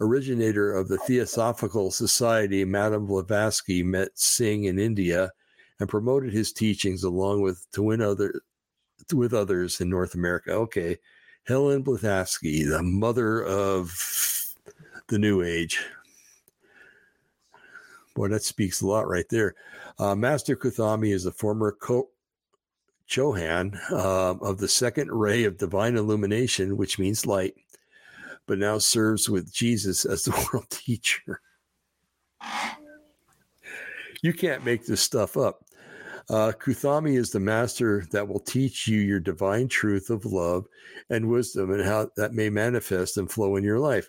Originator of the Theosophical Society, Madame Blavatsky met Singh in India and promoted his teachings along with to win other with others in North America. Okay, Helen Blavatsky, the mother of the New Age. Boy, that speaks a lot right there. Uh, Master Kuthumi is a former co- Chohan uh, of the second ray of divine illumination, which means light, but now serves with Jesus as the <laughs> world teacher. You can't make this stuff up. Uh, Kuthumi is the master that will teach you your divine truth of love and wisdom and how that may manifest and flow in your life.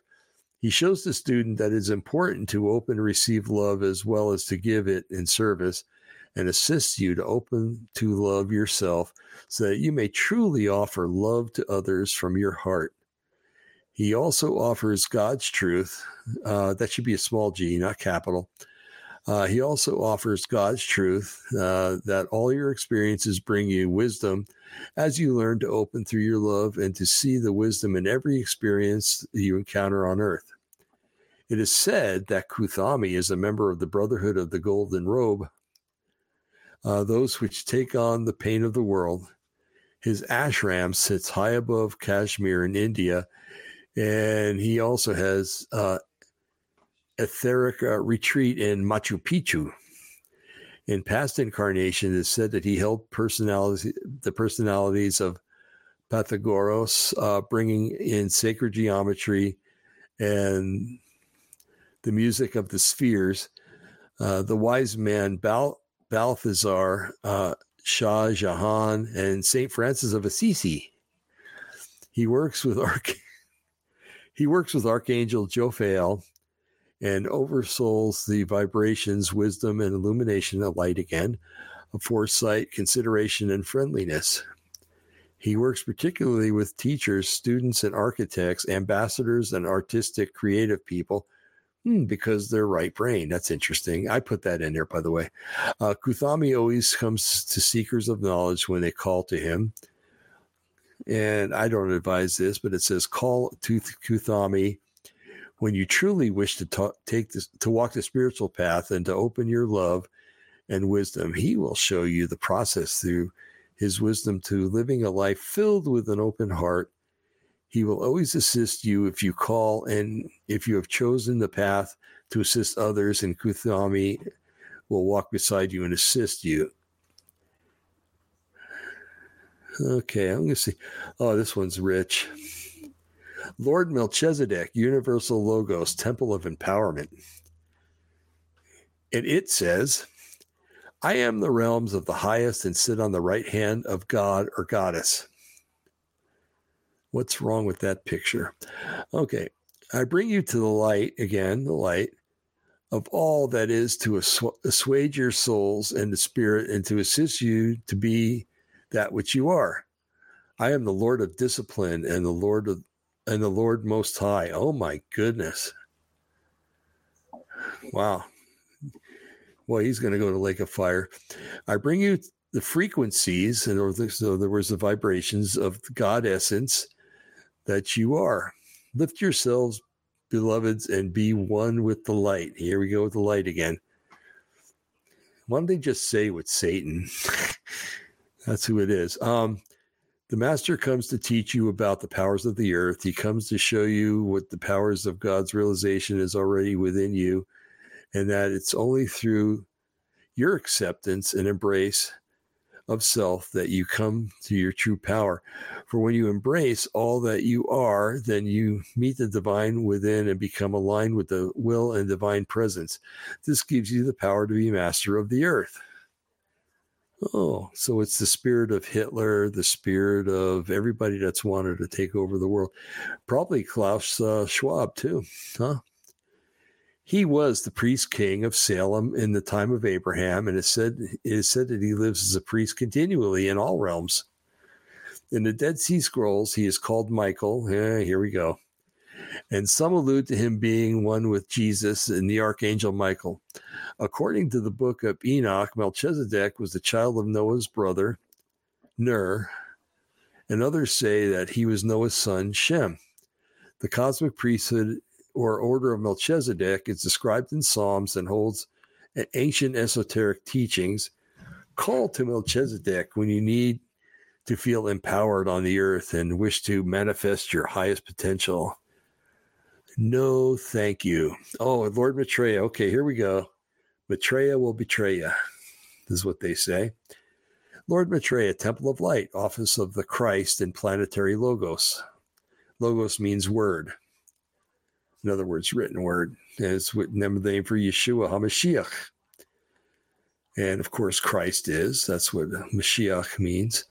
He shows the student that it's important to open and receive love as well as to give it in service and assists you to open to love yourself so that you may truly offer love to others from your heart. He also offers God's truth. Uh, that should be a small g, not capital uh, he also offers God's truth uh, that all your experiences bring you wisdom as you learn to open through your love and to see the wisdom in every experience you encounter on earth. It is said that Kuthumi is a member of the Brotherhood of the Golden Robe, uh, those which take on the pain of the world. His ashram sits high above Kashmir in India, and he also has uh, etheric uh, retreat in Machu Picchu. In past incarnations, it is said that he held personalities, the personalities of Pythagoras, uh, bringing in sacred geometry and the music of the spheres. Uh, the wise man Bal- Balthazar, uh, Shah Jahan, and Saint Francis of Assisi. He works with Arch- <laughs> he works with Archangel Jophiel and oversouls the vibrations, wisdom, and illumination of light again, of foresight, consideration, and friendliness. He works particularly with teachers, students, and architects, ambassadors, and artistic creative people hmm, because they're right brain. That's interesting. I put that in there, by the way. Uh, Kuthumi always comes to seekers of knowledge when they call to him. And I don't advise this, but it says call to Kuthumi when you truly wish to talk, take this, to walk the spiritual path and to open your love and wisdom, He will show you the process through His wisdom to living a life filled with an open heart. He will always assist you if you call and if you have chosen the path to assist others, and Kuthumi will walk beside you and assist you. Okay, I'm going to see. Oh, this one's rich. Lord Melchizedek, Universal Logos, Temple of Empowerment. And it says, I am the realms of the highest and sit on the right hand of God or goddess. What's wrong with that picture? Okay, I bring you to the light, again, the light of all that is to assuage your souls and the spirit and to assist you to be that which you are. I am the Lord of discipline and the Lord of and the Lord Most High. Oh my goodness. Wow. Well, he's going to go to Lake of Fire. I bring you the frequencies, and so there was the vibrations of God essence that you are. Lift yourselves beloveds, and be one with the light. Here we go with the light again. Why don't they just say with Satan? <laughs> That's who it is. Um, the master comes to teach you about the powers of the earth. He comes to show you what the powers of God's realization is already within you, and that it's only through your acceptance and embrace of self that you come to your true power. For when you embrace all that you are, then you meet the divine within and become aligned with the will and divine presence. This gives you the power to be master of the earth. Oh, so it's the spirit of Hitler, the spirit of everybody that's wanted to take over the world. Probably Klaus uh, Schwab, too, huh? He was the priest king of Salem in the time of Abraham, and it said it is said that he lives as a priest continually in all realms. In the Dead Sea Scrolls, he is called Michael. Yeah, here we go. And some allude to him being one with Jesus and the archangel Michael. According to the book of Enoch, Melchizedek was the child of Noah's brother, Ner, and others say that he was Noah's son, Shem. The cosmic priesthood or order of Melchizedek is described in Psalms and holds ancient esoteric teachings. Call to Melchizedek when you need to feel empowered on the earth and wish to manifest your highest potential. No, thank you. Oh, Lord Maitreya. Okay, here we go. Maitreya will betray you. This is what they say. Lord Maitreya, Temple of Light, Office of the Christ and Planetary Logos. Logos means word in other words, written word. And it's the name for Yeshua HaMashiach. And of course, Christ is. That's what Mashiach means.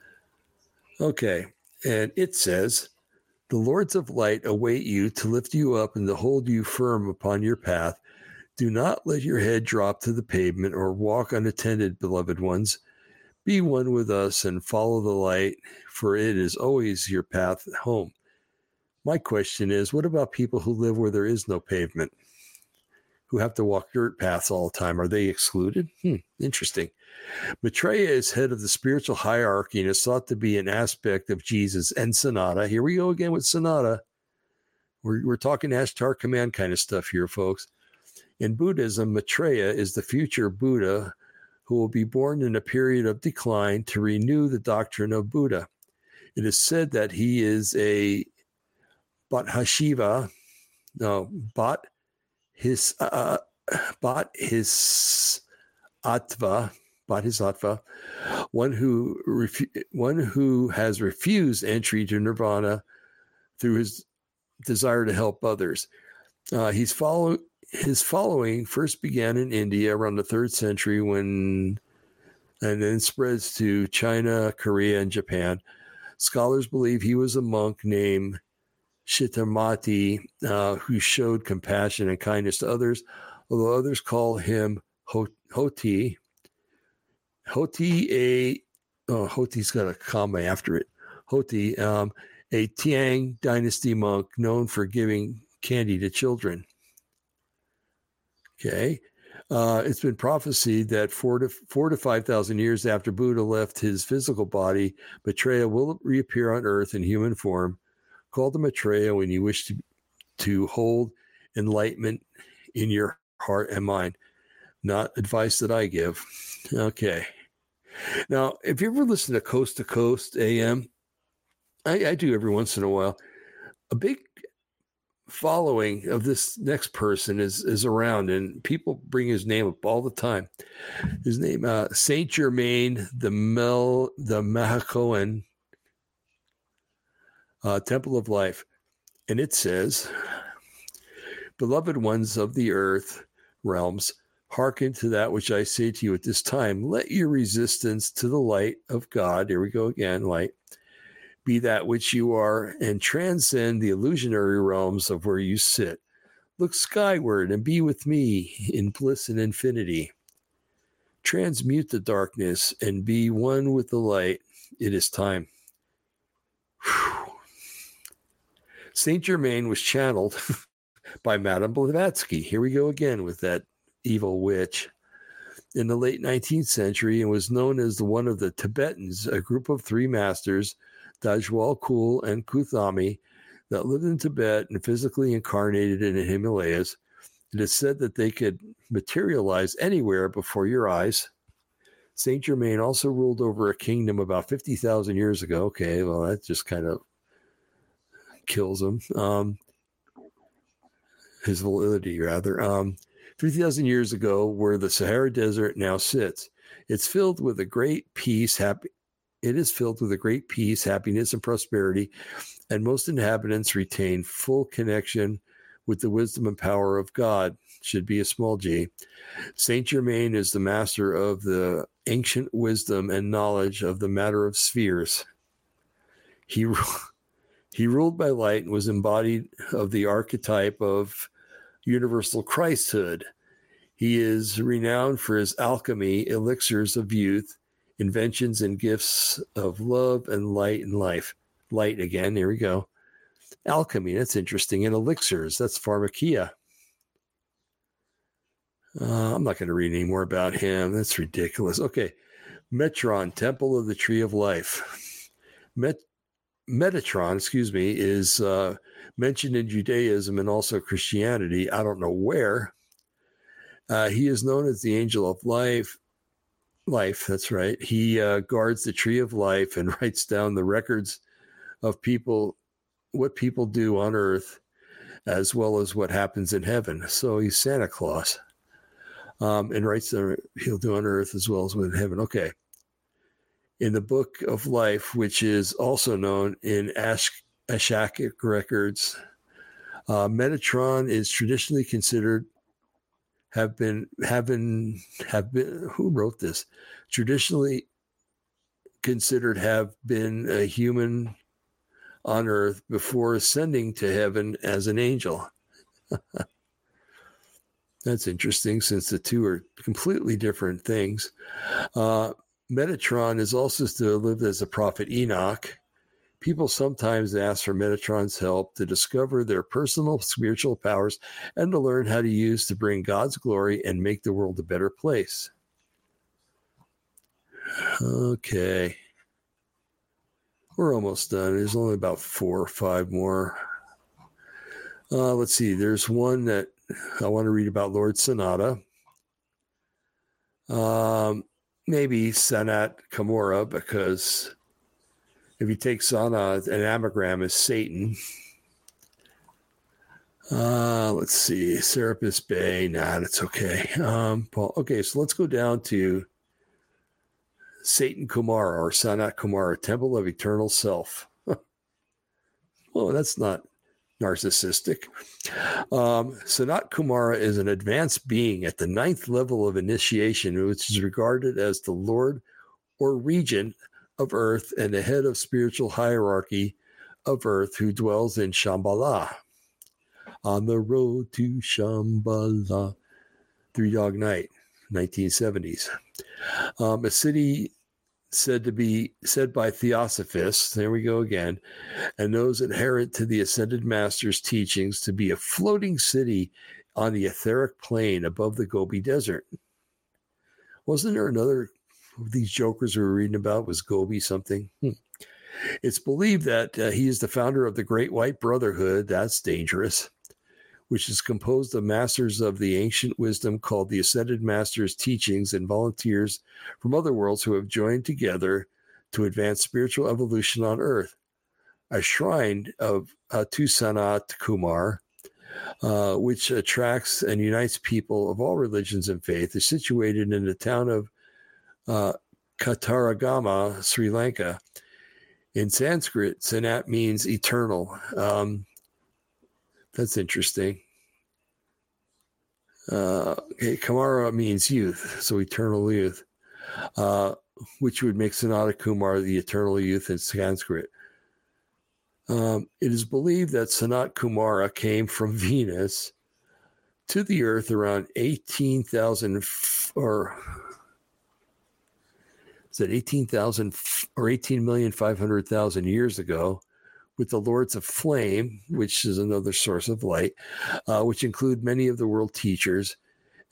Okay. And it says, The Lords of light await you to lift you up and to hold you firm upon your path. Do not let your head drop to the pavement or walk unattended, beloved ones. Be one with us and follow the light, for it is always your path home. My question is what about people who live where there is no pavement, who have to walk dirt paths all the time? Are they excluded? Hmm, interesting. Maitreya is head of the spiritual hierarchy and is thought to be an aspect of Jesus and Sananda. Here we go again with Sananda. We're, we're talking Ashtar command kind of stuff here, folks. In Buddhism, Maitreya is the future Buddha who will be born in a period of decline to renew the doctrine of Buddha. It is said that he is a Bat Hashiva, no, Bat his uh, Bat his Atva, Bat his Atva, one who refu- one who has refused entry to Nirvana through his desire to help others. Uh, he's follow his following first began in India around the third century when and then spreads to China, Korea, and Japan. Scholars believe he was a monk named Shitamati, uh, who showed compassion and kindness to others, although others call him Hoti. Hoti, a oh, Hoti's got a comma after it. Hoti, um, a Tang dynasty monk known for giving candy to children. Okay. Uh, it's been prophesied that four to four to five thousand years after Buddha left his physical body, Maitreya will reappear on Earth in human form Call the Maitreya when you wish to, to hold enlightenment in your heart and mind. Not advice that I give. Okay. Now, if you ever listen to Coast to Coast AM, I, I do every once in a while. A big following of this next person is is around, and people bring his name up all the time. His name, uh, Saint Germain, the Mel, the Maha Chohan uh, Temple of Life. And it says, Beloved ones of the earth realms, hearken to that which I say to you at this time. Let your resistance to the light of God, here we go again, light, be that which you are, and transcend the illusionary realms of where you sit. Look skyward and be with me in bliss and infinity. Transmute the darkness and be one with the light. It is time. Saint Germain was channeled <laughs> by Madame Blavatsky. Here we go again with that evil witch. In the late 19th century, and was known as the one of the Tibetans, a group of three masters, Djwal Khul and Kuthumi. that lived in Tibet and physically incarnated in the Himalayas. It is said that they could materialize anywhere before your eyes. Saint Germain also ruled over a kingdom about 50,000 years ago. Okay, well, that just kind of kills him. Um, his validity, rather. Um, 50,000 years ago, where the Sahara Desert now sits. It's filled with a great peace, happy. It is filled with a great peace, happiness, and prosperity, and most inhabitants retain full connection with the wisdom and power of God. Should be a small g. Saint Germain is the master of the ancient wisdom and knowledge of the matter of spheres. He <laughs> he ruled by light and was embodied of the archetype of universal Christhood. He is renowned for his alchemy, elixirs of youth, inventions, and gifts of love and light and life. Light again, there we go. Alchemy, that's interesting. And elixirs, that's pharmakeia. Uh, I'm not going to read any more about him. That's ridiculous. Okay. Metron, Temple of the Tree of Life. Met, Metatron, excuse me, is uh, mentioned in Judaism and also Christianity. I don't know where. Uh, he is known as the angel of life. Life, that's right. He uh, guards the tree of life and <laughs> writes down the records of people, what people do on earth, as well as what happens in heaven. So he's Santa Claus, um, and writes the he'll do on earth as well as in heaven. Okay. In the book of life, which is also known in Ash Akashic records. Uh, Metatron is traditionally considered have been having have been who wrote this traditionally considered have been a human on earth before ascending to heaven as an angel. <laughs> That's interesting since the two are completely different things. Uh, Metatron is also still lived as a prophet Enoch People sometimes ask for Metatron's help to discover their personal <laughs> spiritual powers and to learn how to use to bring God's glory and make the world a better place. Okay. We're almost done. There's only about four or five more. Uh, let's see. There's one that I want to read about Lord Sonata. Um, maybe Sanat Kumara because if he takes on a, an anagram is Satan, uh, let's see, Serapis Bey. Nah, that's okay. Um, Paul. Okay, so let's go down to Satan Kumara or Sanat Kumara, Temple of Eternal Self. <laughs> well, that's not narcissistic. Um, Sanat Kumara is an advanced being at the ninth level of initiation, which is regarded as the Lord or regent of earth and the head of spiritual hierarchy of earth who dwells in Shambhala. On the road to Shambhala. Three Dog Night, 1970s. Um, a city said to be said by theosophists, there we go again, and those adherent to the ascended master's teachings to be a floating city on the etheric plane above the Gobi Desert. Wasn't there another of these jokers we were reading about was Gobi something. Hmm. It's believed that uh, he is the founder of the Great White Brotherhood. That's dangerous, which is composed of masters of the ancient wisdom called the Ascended Masters teachings and volunteers from other worlds who have joined together to advance spiritual evolution on Earth. A shrine of uh, to Sanat Kumar, uh, which attracts and unites people of all religions and faith, is situated in the town of uh, Kataragama, Sri Lanka. In Sanskrit, Sanat means eternal. Um, that's interesting. Uh, okay, Kamara means youth, so eternal youth, uh, which would make Sanata Kumar the eternal youth in Sanskrit. Um, it is believed that Sanat Kumara came from <laughs> Venus to the Earth around 18,000 f- or said 18,000 or 18,500,000 years ago with the Lords of Flame, which is another source of light, uh, which include many of the world teachers.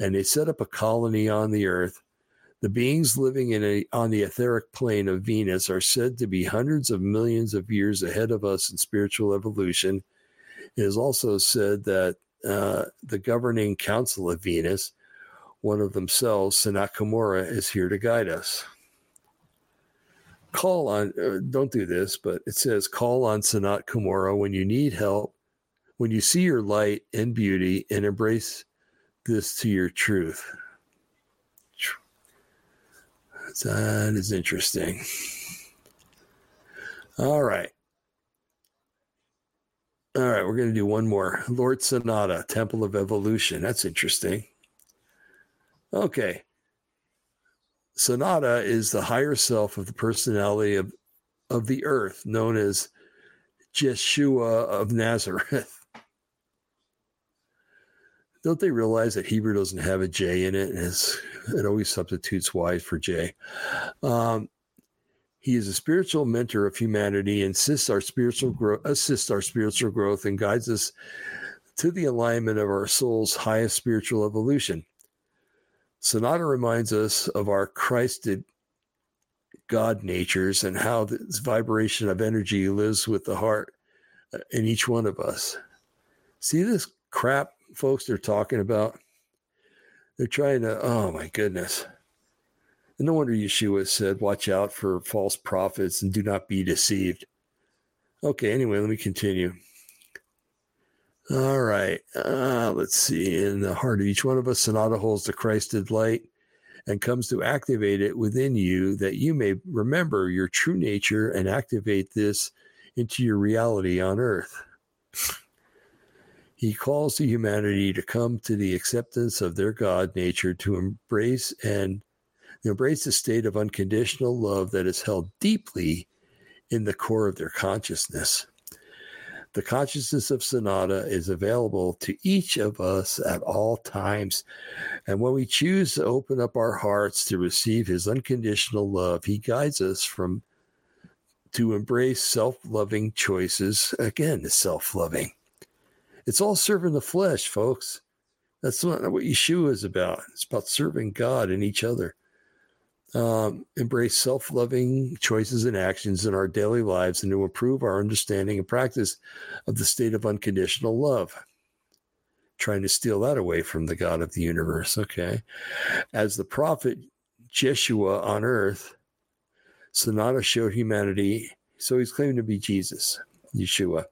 And they set up a colony on the earth. The beings living in a, on the etheric plane of Venus are said to be hundreds of millions of years ahead of us in spiritual evolution. It is also said that uh, the governing council of Venus, one of themselves, Sanat Kumara, is here to guide us. Call on, uh, don't do this, but it says call on Sanat Kumara when you need help, when you see your light and beauty, and embrace this to your truth. That is interesting. All right. All right, we're going to do one more. Lord Sanata, Temple of Evolution. That's interesting. Okay. Sanata is the higher self of the personality of, of the earth, known as Jeshua of Nazareth. <laughs> Don't they realize that Hebrew doesn't have a J in it? And it always substitutes Y for J. Um, he is a spiritual mentor of humanity, assists our spiritual growth, assists our spiritual growth, and guides us to the alignment of our soul's highest spiritual evolution. Sanata reminds us of our Christed God natures and how this vibration of energy lives with the heart uh, in each one of us. See this crap, folks, they're talking about? They're trying to, oh my goodness. And no wonder Yeshua said, watch out for false prophets and do not be deceived. Okay, anyway, let me continue. All right. Uh, let's see. In the heart of each one of us, Sonata holds the Christed light and comes to activate it within you that you may remember your true nature and activate this into your reality on earth. He calls to humanity to come to the acceptance of their God nature, to embrace and embrace the state of unconditional love that is held deeply in the core of their consciousness. The consciousness of Sanata is available to each of us at all times. And when we choose to open up our hearts to receive his unconditional love, he guides us from to embrace self-loving choices. Again, self-loving. It's all serving the flesh, folks. That's not what Yeshua is about. It's about serving God and each other um, embrace self loving choices and actions in our daily lives and to improve our understanding and practice of the state of unconditional love. Trying to steal that away from the God of the universe. Okay. As the prophet Jeshua on earth, Sanata showed humanity. So he's claiming to be Jesus, Yeshua.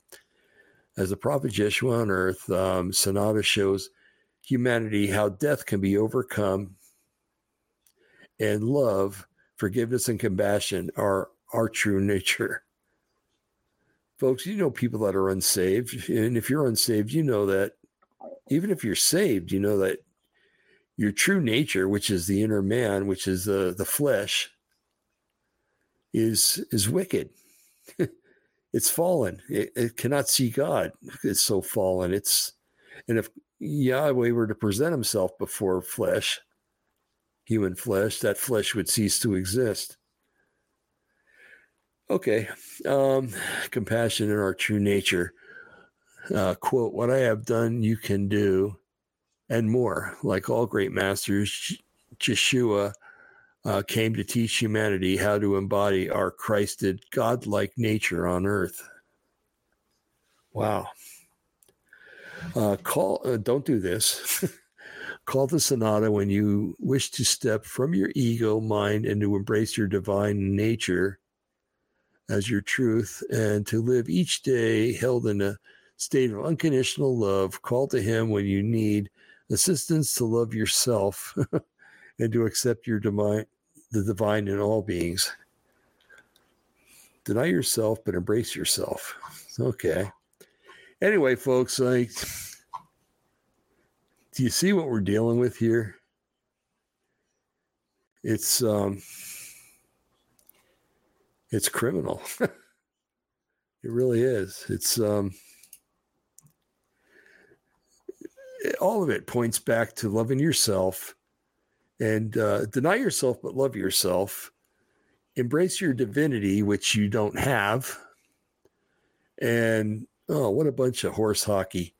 As the prophet Jeshua on earth, um, Sanata shows humanity how death can be overcome and love, forgiveness, and compassion are our true <laughs> nature. Folks, you know people that are unsaved. And if you're unsaved, you know that even if you're saved, you know that your true nature, which is the inner man, which is the, the flesh, is is wicked. <laughs> it's fallen. It, it cannot see God. It's so fallen. It's and if Yahweh were to present himself before flesh, human flesh, that flesh would cease to exist. Okay, um, compassion in our true nature. Uh, quote, What I have done, you can do, and more. Like all great masters, Yeshua uh, came to teach humanity how to embody our Christed, godlike nature on earth. Wow. Uh, call, uh, don't do this. <laughs> Call the sonata when you wish to step from your ego mind and to embrace your divine nature as your truth and to live each day held in a state of unconditional love. Call to Him when you need assistance to love yourself <laughs> and to accept your divine, the divine in all beings. Deny yourself, but embrace yourself. Okay. Anyway, folks, I do you see what we're dealing with here? It's um it's criminal. <laughs> it really is. It's um all of it points back to loving yourself and uh, deny yourself but love yourself embrace your divinity which you don't have and oh what a bunch of horse hockey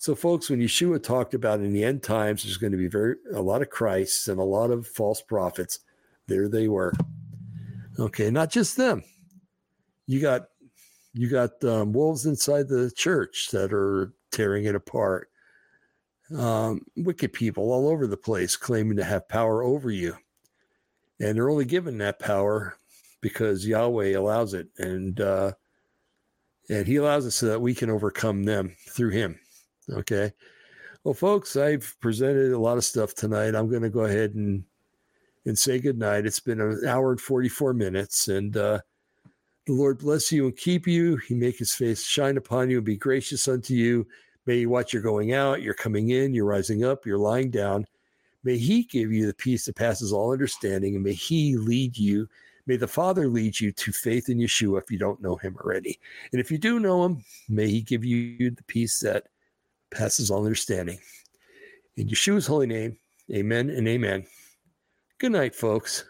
So, folks, when Yeshua talked about in the end times, there's going to be very a lot of Christs and a lot of false prophets. There they were. Okay, not just them. You got you got um, wolves inside the church that are tearing it apart. Um, wicked people all over the place claiming to have power over you, and they're only given that power because Yahweh allows it, and uh, and He allows it so that we can overcome them through Him. Okay. Well, folks, I've presented a lot of stuff tonight. I'm going to go ahead and and say goodnight. It's been an hour and 44 minutes, and uh, the Lord bless you and keep you. He make His face shine upon you and be gracious unto you. May He watch your going out, you're coming in, you're rising up, you're lying down. May He give you the peace that passes all understanding, and may He lead you May the Father lead you to faith in Yeshua if you don't know him already. And if you do know him, may he give you the peace that passes all understanding. In Yeshua's holy name, amen and amen. Good night, folks.